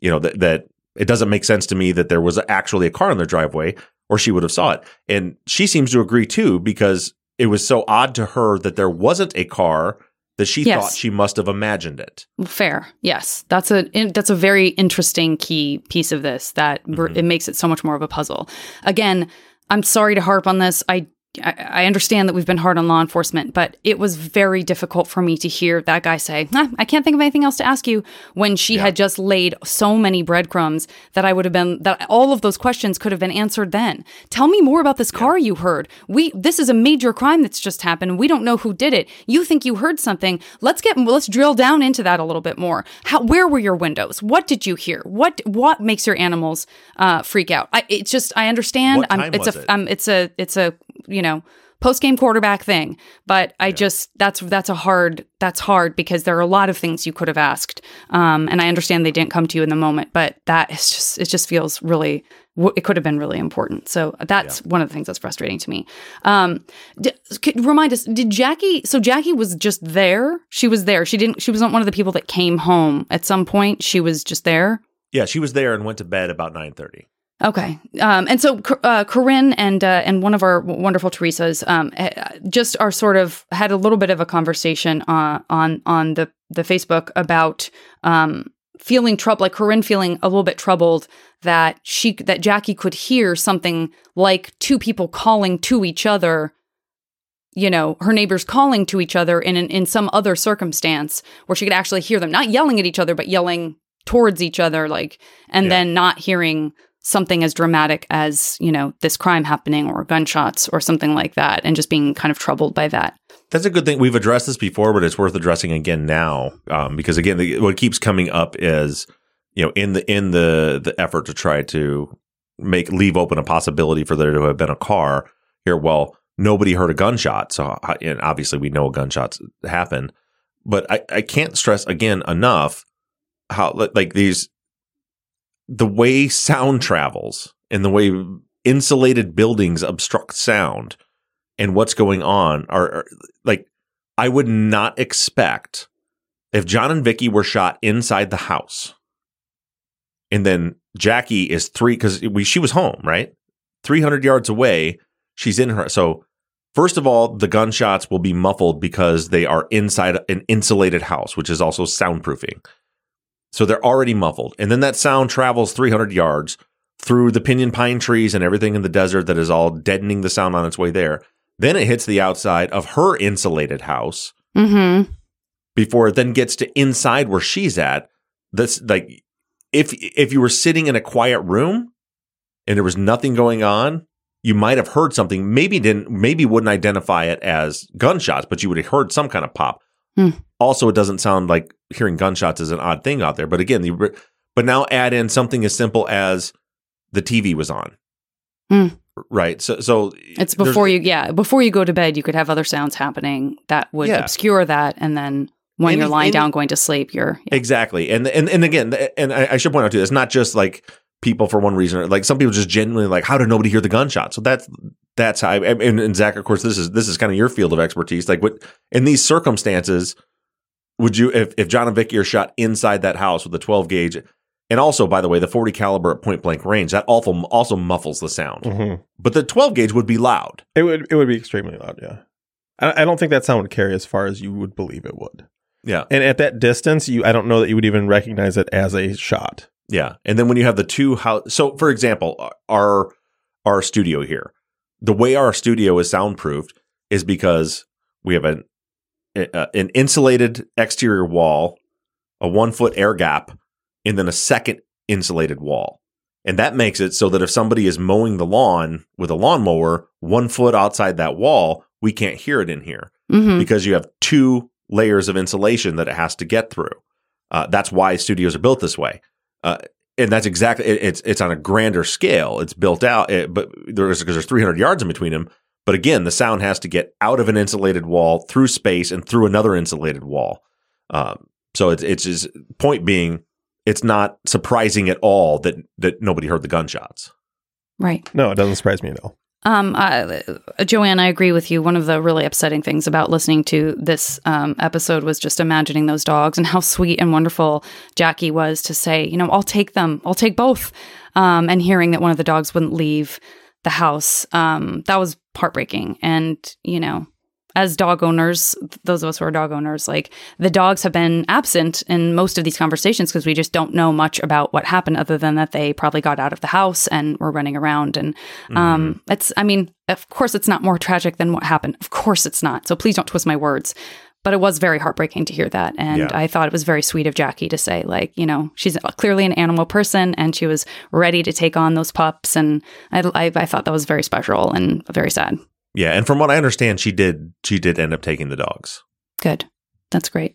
You know that that it doesn't make sense to me that there was actually a car in their driveway, or she would have saw it. And she seems to agree too because it was so odd to her that there wasn't a car that she Yes. thought she must have imagined it. Fair. Yes. That's a that's a very interesting key piece of this that Mhm. it makes it so much more of a puzzle. Again, I'm sorry to harp on this. I I, I understand that we've been hard on law enforcement, but it was very difficult for me to hear that guy say, "Ah, I can't think of anything else to ask you when she had just laid so many breadcrumbs that I would have been, that all of those questions could have been answered then. Tell me more about this car you heard. We, this is a major crime that's just happened. We don't know who did it. You think you heard something. Let's get, let's drill down into that a little bit more. How, where were your windows? What did you hear? What, what makes your animals, uh, freak out? I, it's just, I understand. What time I'm, it's was a, it? um, it's a, it's a, you know, post game quarterback thing. But I just that's that's a hard that's hard because there are a lot of things you could have asked, um, and I understand they didn't come to you in the moment. But that is just it just feels really it could have been really important. So that's one of the things that's frustrating to me. Um, d- could- remind us, did Jackie? So Jackie was just there. She was there. She didn't. She wasn't one of the people that came home at some point. She was just there. Yeah, she was there and went to bed about nine thirty. Okay, um, and so uh, Corinne and uh, and one of our wonderful Teresa's um, eh, just are sort of had a little bit of a conversation uh, on on the the Facebook about um, feeling trouble, like Corinne feeling a little bit troubled that she that Jackie could hear something like two people calling to each other. You know, her neighbors calling to each other in an, in some other circumstance where she could actually hear them, not yelling at each other, but yelling towards each other, like, and Yeah. then not hearing something as dramatic as you know this crime happening or gunshots or something like that and just being kind of troubled by that That's a good thing. We've addressed this before, but it's worth addressing again now um, because again, the, what keeps coming up is you know in the in the the effort to try to make leave open a possibility for there to have been a car here. Well, nobody heard a gunshot, so and obviously we know gunshots happen. But I, I can't stress again enough how like these the way sound travels and the way insulated buildings obstruct sound and what's going on are, are like I would not expect if John and Vicky were shot inside the house and then Jackie is three because we she was home right? Three hundred yards away she's in her so first of all the gunshots will be muffled because they are inside an insulated house which is also soundproofing so they're already muffled and then that sound travels three hundred yards through the pinyon pine trees and everything in the desert that is all deadening the sound on its way there then it hits the outside of her insulated house mm-hmm before it then gets to inside where she's at. That's like if if you were sitting in a quiet room and there was nothing going on, you might have heard something. Maybe didn't maybe wouldn't identify it as gunshots, but you would have heard some kind of pop. Hmm. Also, it doesn't sound like hearing gunshots is an odd thing out there. But again, the, but now add in something as simple as the TV was on. Hmm. Right. So so it's before you yeah before you go to bed you could have other sounds happening that would Yeah. obscure that and then when Any- you're lying any- down going to sleep you're yeah. Exactly. And and and again, and I, I should point out too, it's not just like people for one reason. or Like some people just genuinely like, how did nobody hear the gunshot? So that's that's how. I, and, and Zaq, of course, this is this is kind of your field of expertise. Like, what in these circumstances would you if if John and Vicky are shot inside that house with a 12 gauge? And also, by the way, the 40 caliber at point blank range that also also muffles the sound. Mhm. But the 12 gauge would be loud. It would it would be extremely loud. Yeah, I, I don't think that sound would carry as far as you would believe it would. Yeah. And at that distance, you I don't know that you would even recognize it as a shot. Yeah, and then when you have the two house, so for example, our our studio here, the way our studio is soundproofed is because we have an a, an insulated exterior wall, a one foot air gap, and then a second insulated wall, and that makes it so that if somebody is mowing the lawn with a lawnmower one foot outside that wall, we can't hear it in here Mhm. because you have two layers of insulation that it has to get through. Uh, that's why studios are built this way, uh, and that's exactly it, it's it's on a grander scale. It's built out, it, but there's because there's 300 yards in between them. But again, the sound has to get out of an insulated wall through space and through another insulated wall. Um, so it's it's just point being, it's not surprising at all that that nobody heard the gunshots. right No, it doesn't surprise me at all. Um, uh, Joanne, I agree with you. One of the really upsetting things about listening to this um, episode was just imagining those dogs and how sweet and wonderful Jackie was to say, you know, I'll take them, I'll take both. Um, and hearing that one of the dogs wouldn't leave the house, um, that was heartbreaking. And, you know, as dog owners, those of us who are dog owners, like the dogs have been absent in most of these conversations because we just don't know much about what happened other than that they probably got out of the house and were running around. And um, it's, I mean, of course, it's not more tragic than what happened. Of course, it's not. So please don't twist my words. But it was very heartbreaking to hear that. And Yeah. I thought it was very sweet of Jackie to say, like, you know, she's clearly an animal person and she was ready to take on those pups. And I, I, I thought that was very special and very sad. Yeah, and from what I understand, she did she did end up taking the dogs. Good. That's great.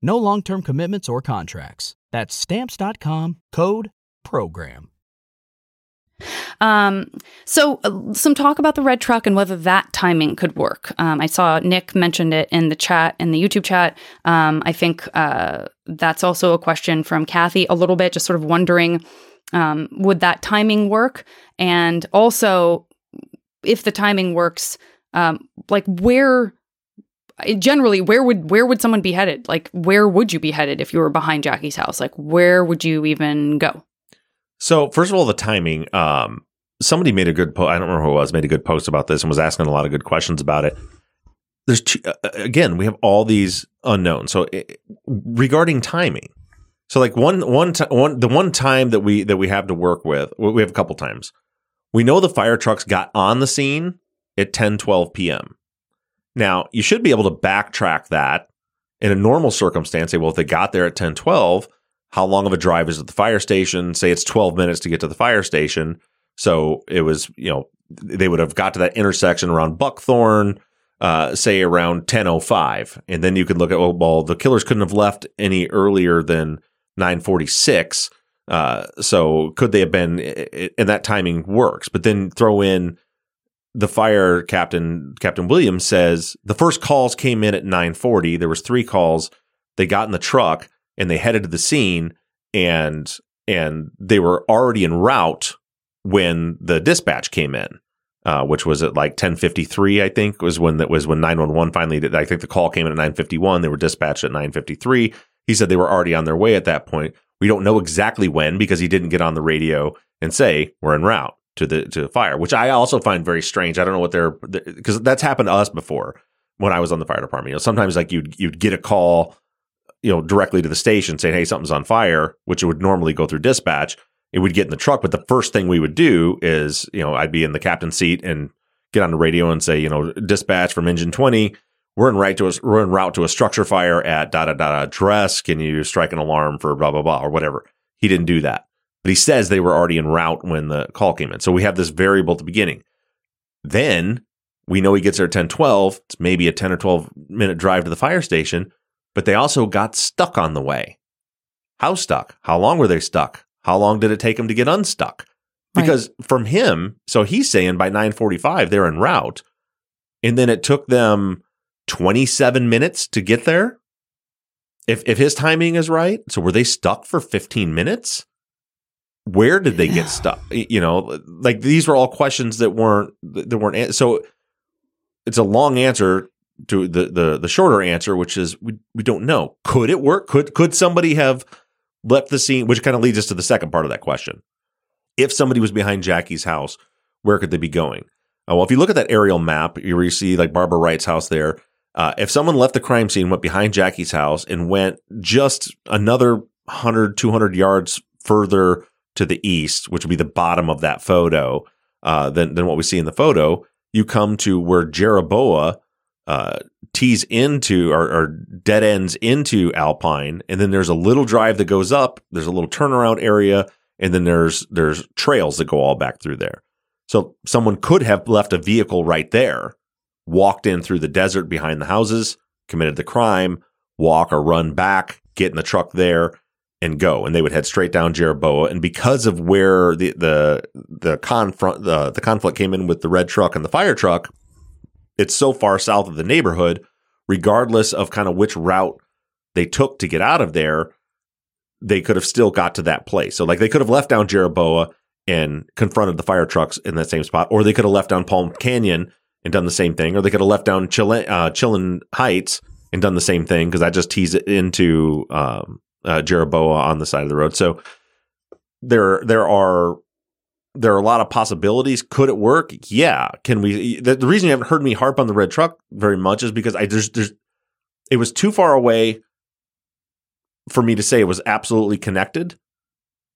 No long term commitments or contracts. That's Stamps.com code PROGRAM. Um, so uh, some talk about the red truck and whether that timing could work. Um, I saw Nick mentioned it in the chat, in the YouTube chat. Um, I think uh, that's also a question from Kathy a little bit, just sort of wondering, um, would that timing work? And also, if the timing works, um, like where generally where would where would someone be headed like where would you be headed if you were behind jackie's house like where would you even go So first of all, the timing. Um, somebody made a good post. I don't remember who it was. Made a good post about this and was asking a lot of good questions about it. There's two, uh, again, we have all these unknowns. So uh, regarding timing, so like one one ti- one the one time that we that we have to work with, we have a couple times. We know the fire trucks got on the scene at 10, 12 p.m. Now you should be able to backtrack that in a normal circumstance. Say, well, if they got there at 10, 12, how long of a drive is it to the fire station? Say it's 12 minutes to get to the fire station. So it was, you know, they would have got to that intersection around Buckthorn, uh, say around 10.05. And then you could look at, oh, well, the killers couldn't have left any earlier than 946. Uh, so could they have been, and that timing works, but then throw in the fire captain, Captain Williams says the first calls came in at 940. There was three calls. They got in the truck and they headed to the scene and, and they were already en route when the dispatch came in. Uh, which was at like 1053, I think was when that was when 911 finally did. I think the call came in at 951. They were dispatched at 953. He said they were already on their way at that point. We don't know exactly when because he didn't get on the radio and say we're en route to the to the fire, which I also find very strange. I don't know what they're because that's happened to us before when I was on the fire department. You know, sometimes like you'd you'd get a call, you know, directly to the station saying, "Hey, something's on fire," which would normally go through dispatch. It would get in the truck, but the first thing we would do is, you know, I'd be in the captain's seat and get on the radio and say, you know, dispatch from engine twenty. We're in right to a, we're in route to a structure fire at da da da address. Can you strike an alarm for blah blah blah or whatever? He didn't do that, but he says they were already en route when the call came in. So we have this variable at the beginning. Then we know he gets there at ten twelve. It's maybe a ten or twelve minute drive to the fire station, but they also got stuck on the way. How stuck? How long were they stuck? How long did it take them to get unstuck? Because from him, so he's saying by 9:45 they're en route, and then it took them 27 minutes to get there. If if his timing is right, so were they stuck for 15 minutes? Where did they get stuck? You know, like these were all questions that weren't that weren't so. It's a long answer to the the the shorter answer, which is we we don't know. Could it work? Could could somebody have left the scene? Which kind of leads us to the second part of that question. If somebody was behind Jackie's house, where could they be going? Uh, well, if you look at that aerial map, you you see like Barbara Wright's house there. Uh, if someone left the crime scene, went behind Jackie's house, and went just another 100, 200 yards further to the east, which would be the bottom of that photo, uh, than than what we see in the photo, you come to where Jeroboa uh, tees into or, or dead ends into Alpine, and then there's a little drive that goes up. There's a little turnaround area, and then there's there's trails that go all back through there. So someone could have left a vehicle right there, walked in through the desert behind the houses, committed the crime, walk or run back, get in the truck there, and go. And they would head straight down Jeroboa. And because of where the the the confront the, the conflict came in with the red truck and the fire truck, it's so far south of the neighborhood, regardless of kind of which route they took to get out of there, they could have still got to that place. So like they could have left down Jeroboa and confronted the fire trucks in that same spot, or they could have left down Palm Canyon and done the same thing, or they could have left down Chillin, uh, Chillin Heights and done the same thing because I just tease it into um, uh, Jeroboa on the side of the road. So there there are there are a lot of possibilities. Could it work? Yeah. Can we? The, the reason you haven't heard me harp on the red truck very much is because I there's there's it was too far away for me to say it was absolutely connected,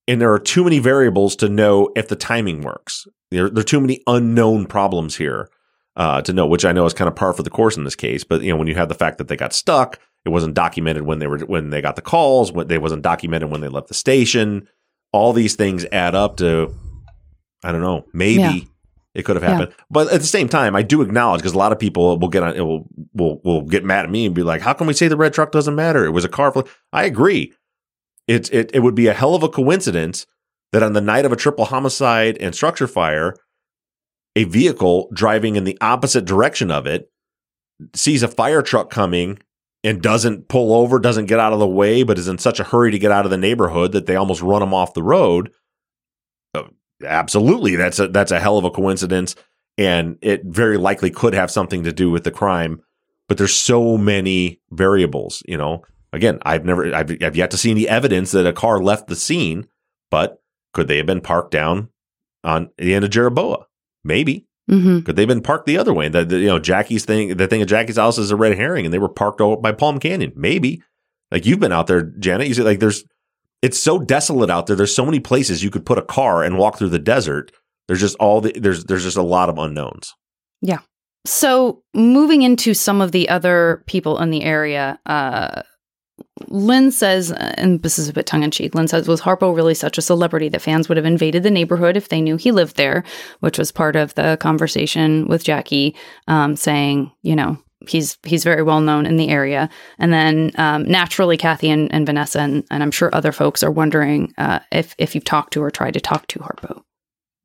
and there are too many variables to know if the timing works. There, there are too many unknown problems here uh, to know, which I know is kind of par for the course in this case. But you know, when you have the fact that they got stuck, it wasn't documented when they were when they got the calls, when they wasn't documented when they left the station. All these things add up to I don't know, maybe Yeah. it could have happened. But at the same time, I do acknowledge because a lot of people will get on will will will get mad at me and be like, "How can we say the red truck doesn't matter? It was a car." fl-" I agree. It it it would be a hell of a coincidence that on the night of a triple homicide and structure fire, a vehicle driving in the opposite direction of it sees a fire truck coming and doesn't pull over, doesn't get out of the way, but is in such a hurry to get out of the neighborhood that they almost run them off the road. Uh, Absolutely, that's a that's a hell of a coincidence, and it very likely could have something to do with the crime. But there's so many variables. You know, again, I've never, I've, I've yet to see any evidence that a car left the scene. But could they have been parked down on the end of Jeroboa? Maybe. Mm-hmm. Could they have been parked the other way? The- you know Jackie's thing, the thing at Jackie's house is a red herring, and they were parked over by Palm Canyon. Maybe. Like you've been out there, Janet. You see, like there's, it's so desolate out there. There's so many places you could put a car and walk through the desert. There's just all the there's there's just a lot of unknowns. Yeah. So moving into some of the other people in the area, uh, Lynn says, and this is a bit tongue in cheek, Lynn says, was Harpo really such a celebrity that fans would have invaded the neighborhood if they knew he lived there, which was part of the conversation with Jackie, um, saying, you know, he's he's very well known in the area. And then um, naturally, Kathy and, and Vanessa, and, and I'm sure other folks are wondering uh, if if you've talked to or tried to talk to Harpo.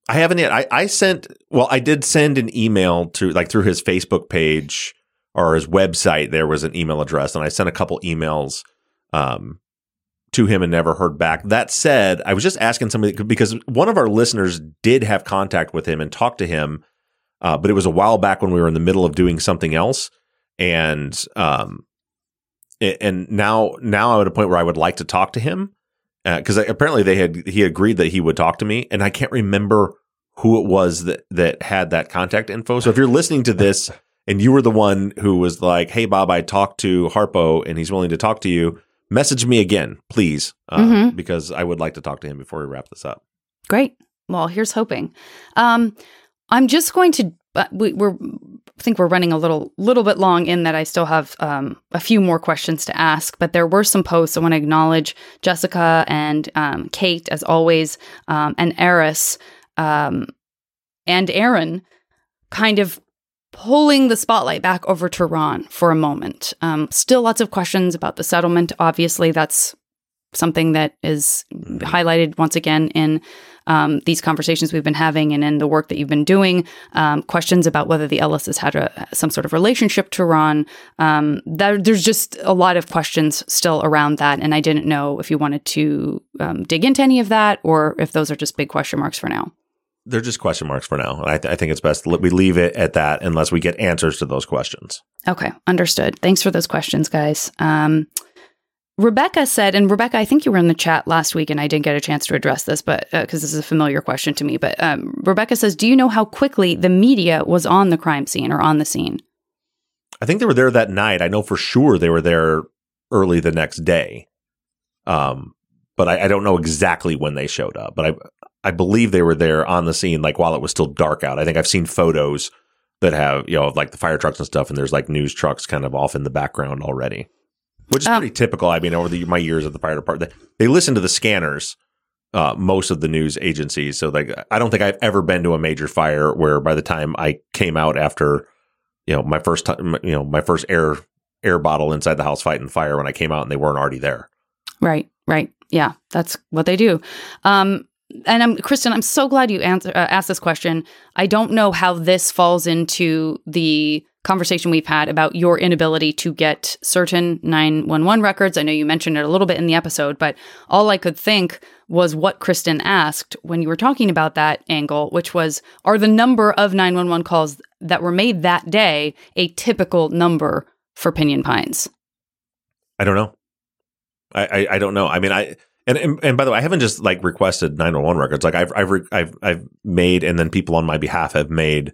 I haven't yet. I, I sent well, I did send an email to like through his Facebook page or his website. There was an email address, and I sent a couple emails um, to him and never heard back. That said, I was just asking somebody because one of our listeners did have contact with him and talked to him, uh, but it was a while back when we were in the middle of doing something else, and um, and now now I'm at a point where I would like to talk to him because apparently they had he agreed that he would talk to me, and I can't remember who it was that that had that contact info. So if you're listening to this and you were the one who was like, "Hey Bob, I talked to Harpo and he's willing to talk to you," message me again, please, uh, Mhm. because I would like to talk to him before we wrap this up. Great. Well, here's hoping. Um, I'm just going to. But we, we're I think we're running a little little bit long in that I still have um, a few more questions to ask. But there were some posts. I want to acknowledge Jessica and um, Kate as always, um, and Eris um, and Aaron, kind of pulling the spotlight back over to Ron for a moment. Um, still lots of questions about the settlement. Obviously, that's something that is highlighted once again in um, these conversations we've been having and in the work that you've been doing. Um, questions about whether the Ellis has had a, some sort of relationship to Ron. Um, there, there's just a lot of questions still around that, and I didn't know if you wanted to um, dig into any of that or if those are just big question marks for now. They're just question marks for now. And I, th- I think it's best we leave it at that unless we get answers to those questions. Okay, understood. Thanks for those questions, guys. Um, Rebecca said, and Rebecca, I think you were in the chat last week, and I didn't get a chance to address this, but because this is a familiar question to me. But um, Rebecca says, "Do you know how quickly the media was on the crime scene or on the scene?" I think they were there that night. I know for sure they were there early the next day. Um, but I, I don't know exactly when they showed up. But I I believe they were there on the scene, like while it was still dark out. I think I've seen photos that have you know like the fire trucks and stuff, and there's like news trucks kind of off in the background already, which is Um, pretty typical. I mean, over the, my years at the fire department, they, they listen to the scanners. Uh, most of the news agencies. So like, I don't think I've ever been to a major fire where by the time I came out after, you know, my first time, you know, my first air air bottle inside the house fighting fire when I came out and they weren't already there. Right, right. Yeah, that's what they do. Um, and I'm Kristen. I'm so glad you answer, uh, asked this question. I don't know how this falls into the conversation we've had about your inability to get certain 911 records. I know you mentioned it a little bit in the episode, but all I could think was what Kristen asked when you were talking about that angle, which was are the number of 911 calls that were made that day a typical number for Pinion Pines? I don't know. I, I, I don't know. I mean, I and, and and by the way, I haven't just like requested 911 records. Like I've I've re- I've I've made and then people on my behalf have made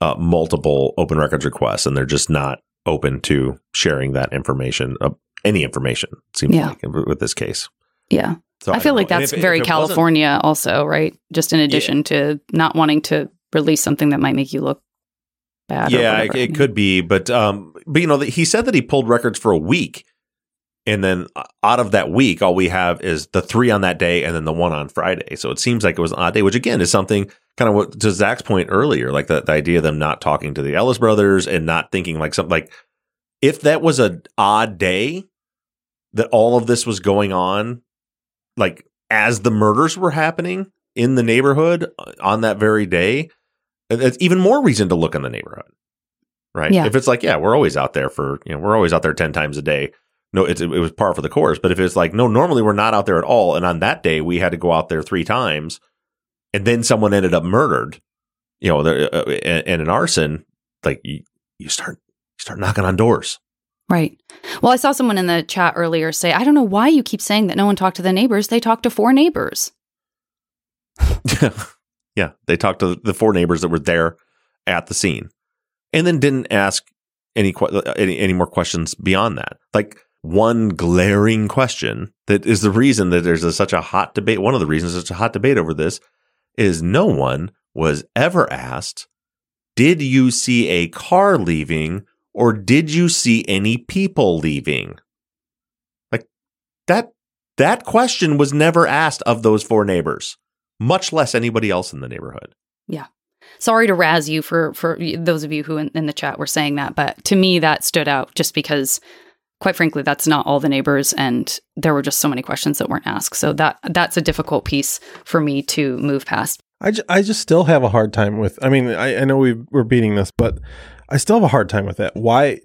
uh, multiple open records requests, and they're just not open to sharing that information, uh, any information. Seems Yeah. like with this case. Yeah. So I feel like know. That's if very if California, also, right? Just in addition to not wanting to release something that might make you look bad. or Yeah, it, it could be, but um, but you know, he said that he pulled records for a week, and then uh, out of that week, all we have is the three on that day, and then the one on Friday. So it seems like it was an odd day, which again is something kind of what to Zaq's point earlier, like the, the idea of them not talking to the Ellis brothers and not thinking like something like if that was an odd day that all of this was going on, like as the murders were happening in the neighborhood uh, on that very day, it's even more reason to look in the neighborhood right? Yeah. If it's like, yeah, we're always out there for, you know, we're always out there 10 times a day. No, it's, it was par for the course. But if it's like, no, normally we're not out there at all. And on that day, we had to go out there three times and then someone ended up murdered, you know, there- uh, and, and an arson, like you, you start, you start knocking on doors. Right. Well, I saw someone in the chat earlier say, I don't know why you keep saying that no one talked to the neighbors. They talked to four neighbors. yeah. They talked to the four neighbors that were there at the scene and then didn't ask any, any, any more questions beyond that. Like one glaring question that is the reason that there's a, such a hot debate. One of the reasons there's a hot debate over this is no one was ever asked, did you see a car leaving or did you see any people leaving? Like that, that question was never asked of those four neighbors, much less anybody else in the neighborhood. Yeah. Sorry to razz you for for those of you who in, in the chat were saying that, but to me that stood out just because quite frankly that's not all the neighbors and there were just so many questions that weren't asked. So that that's a difficult piece for me to move past. I, ju- I just still have a hard time with. I mean, I, I know we we're beating this, but I still have a hard time with that. Why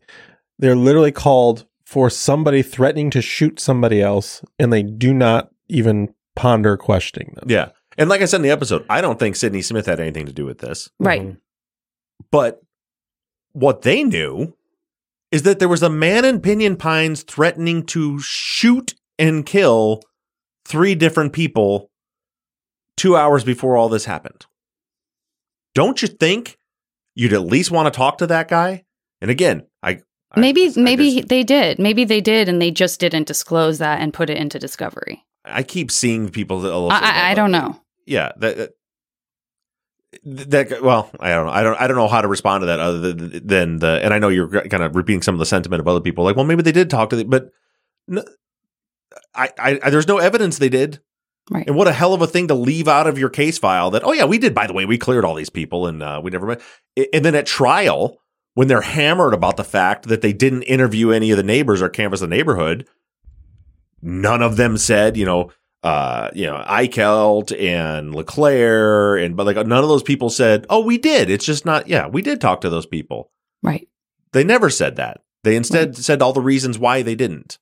they're literally called for somebody threatening to shoot somebody else, and they do not even ponder questioning them. Yeah. And like I said in the episode, I don't think Sidney Smith had anything to do with this. Right. Mm-hmm. But what they knew is that there was a man in Pinion Pines threatening to shoot and kill three different people two hours before all this happened. Don't you think you'd at least want to talk to that guy? And again, I I Maybe I maybe just- they did. Maybe they did and they just didn't disclose that and put it into discovery. I keep seeing people that I, I, I don't know. yeah that, that that well i don't know i don't i don't know how to respond to that other than, the and i know you're kind of repeating some of the sentiment of other people like well maybe they did talk to the but no, I, I I there's no evidence they did Right. and what a hell of a thing to leave out of your case file that oh yeah we did by the way we cleared all these people and uh, we never met and then at trial when they're hammered about the fact that they didn't interview any of the neighbors or canvass the neighborhood none of them said, you know, uh, you know, Eichelt and LeClaire and but like none of those people said, "Oh, we did." It's just not. Yeah, we did talk to those people. Right. They never said that. They instead said all the reasons why they didn't.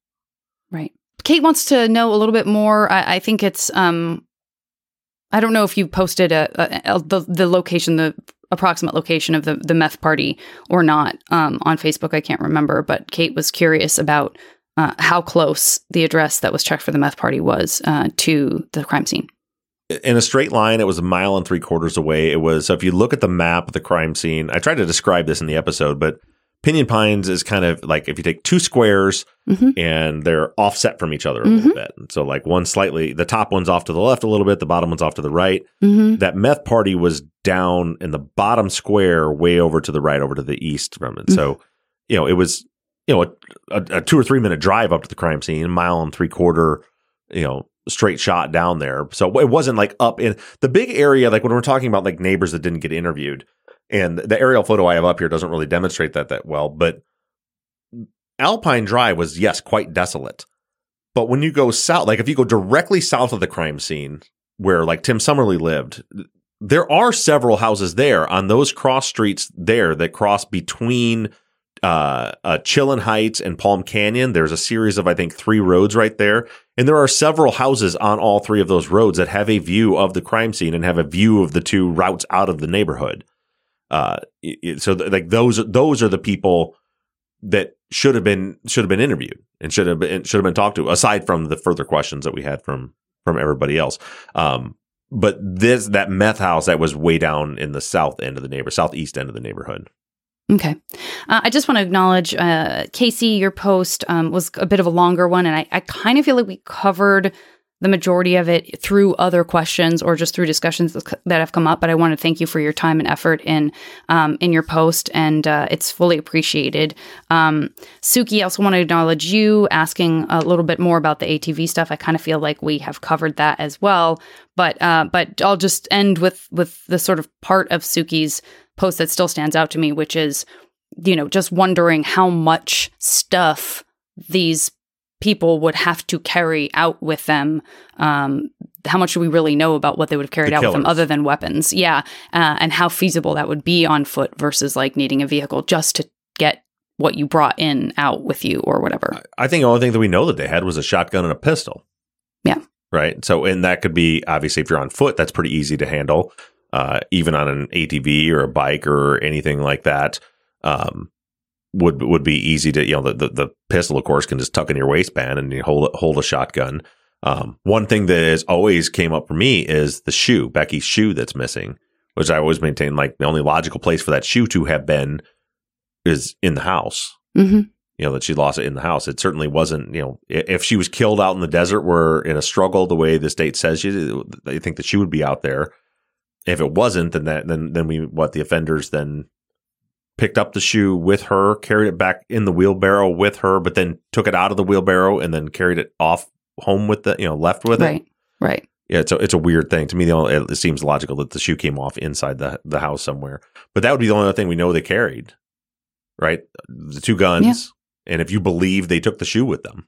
Right. Kate wants to know a little bit more. I, I think it's um I don't know if you posted a, a, a the the location, the approximate location of the the meth party or not um, on Facebook. I can't remember, but Kate was curious about uh, how close the address that was checked for the meth party was uh, to the crime scene. in a straight line, it was a mile and three quarters away. It was, so if you look at the map of the crime scene, I tried to describe this in the episode, but Pinion Pines is kind of like if you take two squares Mhm. and they're offset from each other a little bit. So, like, one slightly, the top one's off to the left a little bit, the bottom one's off to the right. Mm-hmm. That meth party was down in the bottom square, way over to the right, over to the east from it. So, you know, it was, you know, a, a, a two or three minute drive up to the crime scene, mile and three quarter, you know, straight shot down there. So it wasn't like up in the big area, like when we're talking about like neighbors that didn't get interviewed. And the aerial photo I have up here doesn't really demonstrate that that well, but Alpine Drive was yes, quite desolate. But when you go south, like if you go directly south of the crime scene where like Tim Summerly lived, there are several houses there on those cross streets there that cross between uh, uh, Chillin Heights and Palm Canyon. There's a series of, I think, three roads right there. And there are several houses on all three of those roads that have a view of the crime scene and have a view of the two routes out of the neighborhood. Uh, so th- like those, those are the people that should have been, should have been interviewed and should have been, should have been talked to aside from the further questions that we had from, from everybody else. Um, but this, that meth house that was way down in the south end of the neighbor, southeast end of the neighborhood. Okay. Uh, I just want to acknowledge, uh, Casey, your post um, was a bit of a longer one, and I, I kind of feel like we covered the majority of it through other questions or just through discussions that have come up. But I want to thank you for your time and effort in um, in your post, and uh, it's fully appreciated. Um, Suki, I also want to acknowledge you asking a little bit more about the ATV stuff. I kind of feel like we have covered that as well. But uh, but I'll just end with with the sort of part of Suki's post that still stands out to me, which is, you know, just wondering how much stuff these people would have to carry out with them. Um, how much do we really know about what they would have carried The out with them other than weapons? Yeah. Uh, and how feasible that would be on foot versus like needing a vehicle just to get what you brought in out with you or whatever. I think the only thing that we know that they had was a shotgun and a pistol. Yeah. Right. So, and that could be obviously if you're on foot, that's pretty easy to handle, uh, even on an ATV or a bike or anything like that. Um, would would be easy to you know the, the the pistol of course can just tuck in your waistband and you hold hold a shotgun. Um, one thing that has always came up for me is the shoe, Becky's shoe that's missing, which I always maintain like the only logical place for that shoe to have been is in the house Mm-hmm. you know that she lost it in the house. It certainly wasn't. You know, if she was killed out in the desert, were in a struggle the way the state says she, they think that she would be out there. If it wasn't, then that then then we what the offenders then picked up the shoe with her, carried it back in the wheelbarrow with her, but then took it out of the wheelbarrow and then carried it off home with the you know left with it. Right. Right. Yeah, it's a, it's a weird thing to me. The only, it seems logical that the shoe came off inside the the house somewhere, but that would be the only other thing we know they carried, right? The two guns, and if you believe they took the shoe with them,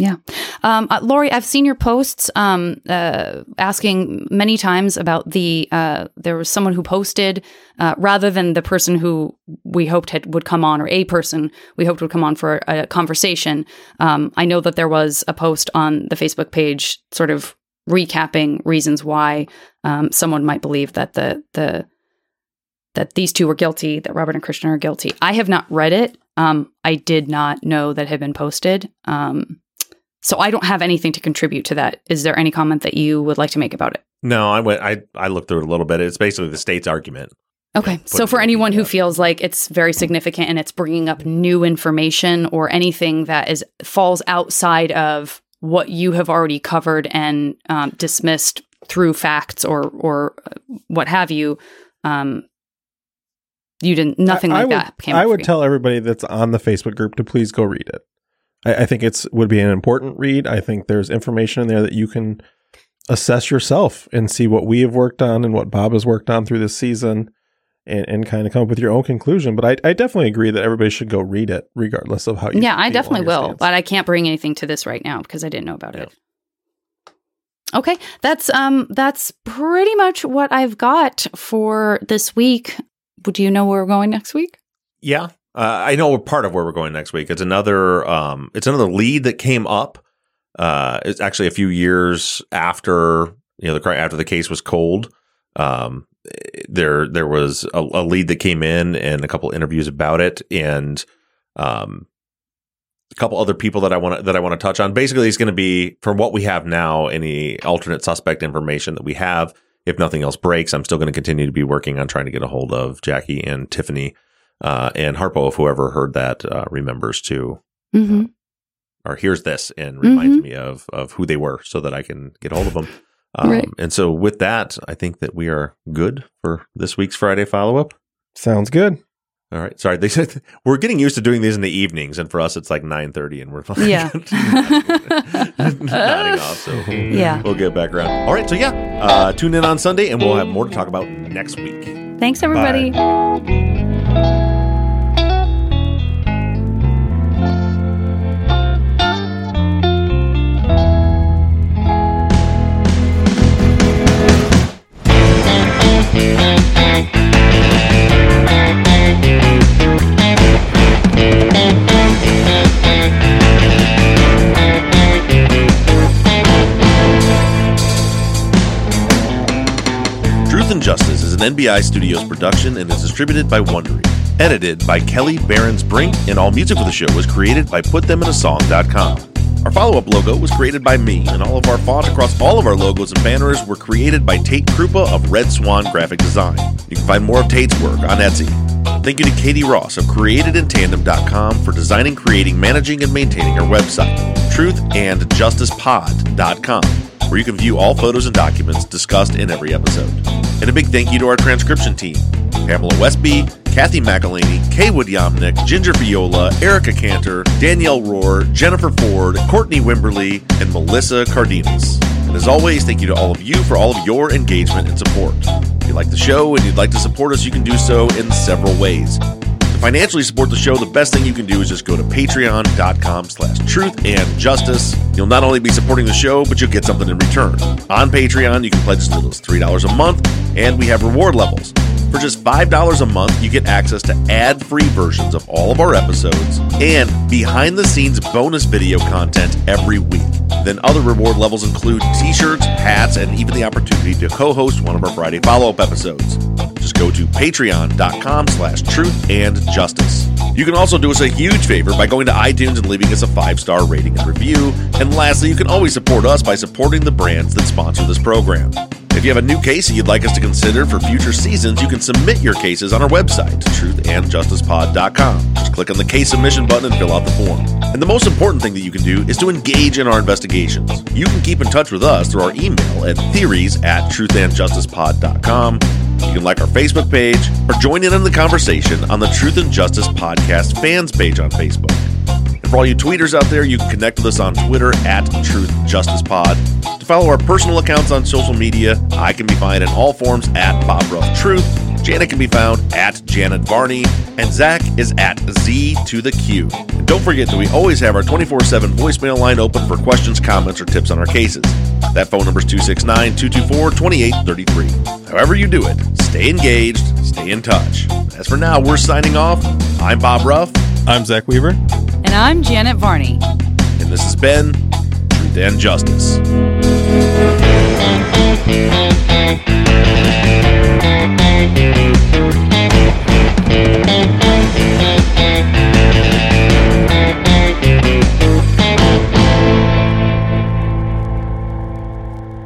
Yeah. Um, uh, Lori, I've seen your posts um, uh, asking many times about the. Uh, there was someone who posted uh, rather than the person who we hoped had, would come on, or a person we hoped would come on for a, conversation. Um, I know that there was a post on the Facebook page, sort of recapping reasons why um, someone might believe that the the that these two were guilty, that Robert and Christian are guilty. I have not read it. Um, I did not know that had been posted. Um, so I don't have anything to contribute to that. Is there any comment that you would like to make about it? no, I went. I I looked through it a little bit. It's basically the state's argument. Okay. So for anyone who feels like it's very significant and it's bringing up new information or anything that is falls outside of what you have already covered and um, dismissed through facts or or uh, what have you, um, you didn't nothing I, like I that would, came. I up for would you. tell everybody that's on the Facebook group to please go read it. I, I think it's would be an important read. I think there's information in there that you can assess yourself and see what we have worked on and what Bob has worked on through this season and, and kind of come up with your own conclusion. But I, I definitely agree that everybody should go read it regardless of how you yeah, I definitely will, stance. but I can't bring anything to this right now because I didn't know about it. Okay, that's um that's pretty much what I've got for this week. Would you know where we're going next week? Yeah, uh, I know we're part of where we're going next week. It's another um, it's another lead that came up. Uh, it's actually a few years after you know, the after the case was cold. Um, there there was a, a lead that came in and a couple interviews about it, and um, a couple other people that I want that I want to touch on. Basically, it's going to be from what we have now, any alternate suspect information that we have. If nothing else breaks, I'm still going to continue to be working on trying to get a hold of Jackie and Tiffany uh, and Harpo, if whoever heard that uh, remembers to Mm-hmm. or hears this and reminds Mhm. me of of who they were, so that I can get hold of them. Um, Right. And so, with that, I think that we are good for this week's Friday follow up. Sounds good. All right. Sorry, they said we're getting used to doing these in the evenings, and for us, it's like nine thirty, and we're like Yeah. nodding off. So Yeah. we'll get back around. All right. So yeah, uh, tune in on Sunday, and we'll have more to talk about next week. Thanks, everybody. Truth and Justice is an NBI Studios production and is distributed by Wondery. Edited by Kelly Barons Brink, and all music for the show was created by PutThemInASong.com. Our follow up logo was created by me, and all of our font across all of our logos and banners were created by Tate Krupa of Red Swan Graphic Design. You can find more of Tate's work on Etsy. Thank you to Katie Ross of CreatedInTandem.com for designing, creating, managing, and maintaining our website, TruthAndJusticePod.com where you can view all photos and documents discussed in every episode. And a big thank you to our transcription team Pamela Westby, Kathy McElhaney, Kaywood Yomnick, Ginger Viola, Erica Cantor, Danielle Rohr, Jennifer Ford, Courtney Wimberly, and Melissa Cardenas. And as always, thank you to all of you for all of your engagement and support. If you like the show and you'd like to support us, you can do so in several ways. Financially support the show, the best thing you can do is just go to patreon.com slash truth and justice. You'll not only be supporting the show, but you'll get something in return. On Patreon, you can pledge as little as $3 a month, and we have reward levels. For just $5 a month, you get access to ad free versions of all of our episodes and behind the scenes bonus video content every week. Then other reward levels include t shirts, hats, and even the opportunity to co host one of our Friday follow up episodes. Just go to patreon.com slash truth and justice. You can also do us a huge favor by going to iTunes and leaving us a five star rating and review. And lastly, you can always support us by supporting the brands that sponsor this program. If you have a new case that you'd like us to consider for future seasons, you can submit your cases on our website, truthandjusticepod.com. Just click on the case submission button and fill out the form. And the most important thing that you can do is to engage in our investigations. You can keep in touch with us through our email at theories at truthandjusticepod.com. You can like our Facebook page or join in on the conversation on the Truth and Justice Podcast fans page on Facebook. And for all you tweeters out there, you can connect with us on Twitter at Truth Justice Pod. To follow our personal accounts on social media, I can be found in all forms at Bob Ruff Truth. Janet can be found at Janet Varney, and Zaq is at Z to the Q. And don't forget that we always have our 24 7 voicemail line open for questions, comments, or tips on our cases. That phone number is 269 224 2833. However, you do it, stay engaged, stay in touch. As for now, we're signing off. I'm Bob Ruff, I'm Zaq Weaver. And I'm Janet Varney. and this has been Truth and Justice.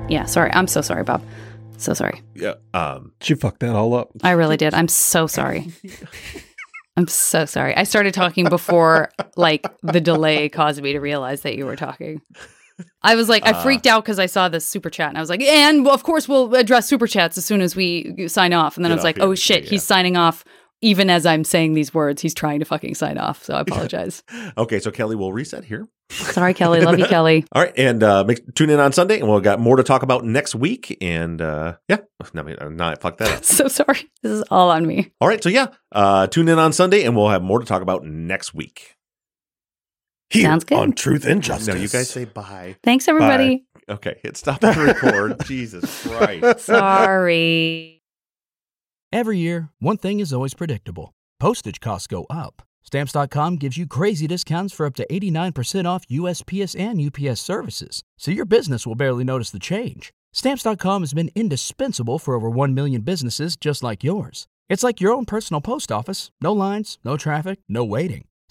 Yeah, sorry. I'm so sorry, Bob. So sorry. Yeah. Um, She fucked that all up. I really did. I'm so sorry. I'm so sorry. I started talking before like the delay caused me to realize that you were talking. I was like, I Uh, freaked out because I saw the super chat and I was like, and of course we'll address super chats as soon as we sign off. And then Get I was like, here. oh shit, Yeah. he's signing off even as I'm saying these words. He's trying to fucking sign off. So I apologize. okay, so Kelly we'll reset here. sorry, Kelly. Love you, Kelly. All right, and uh, make, tune in on Sunday, and we'll got more to talk about next week. And uh, yeah, no, no, I fucked that up. So sorry. This is all on me. All right, so yeah, uh, tune in on Sunday, and we'll have more to talk about next week. Here Sounds good. on Truth and Justice. No, you guys say bye. Thanks, everybody. Okay, hit stop the record. Jesus Christ. Sorry. Every year, one thing is always predictable postage costs go up. Stamps.com gives you crazy discounts for up to 89% off USPS and UPS services, so your business will barely notice the change. Stamps.com has been indispensable for over 1 million businesses just like yours. It's like your own personal post office no lines, no traffic, no waiting.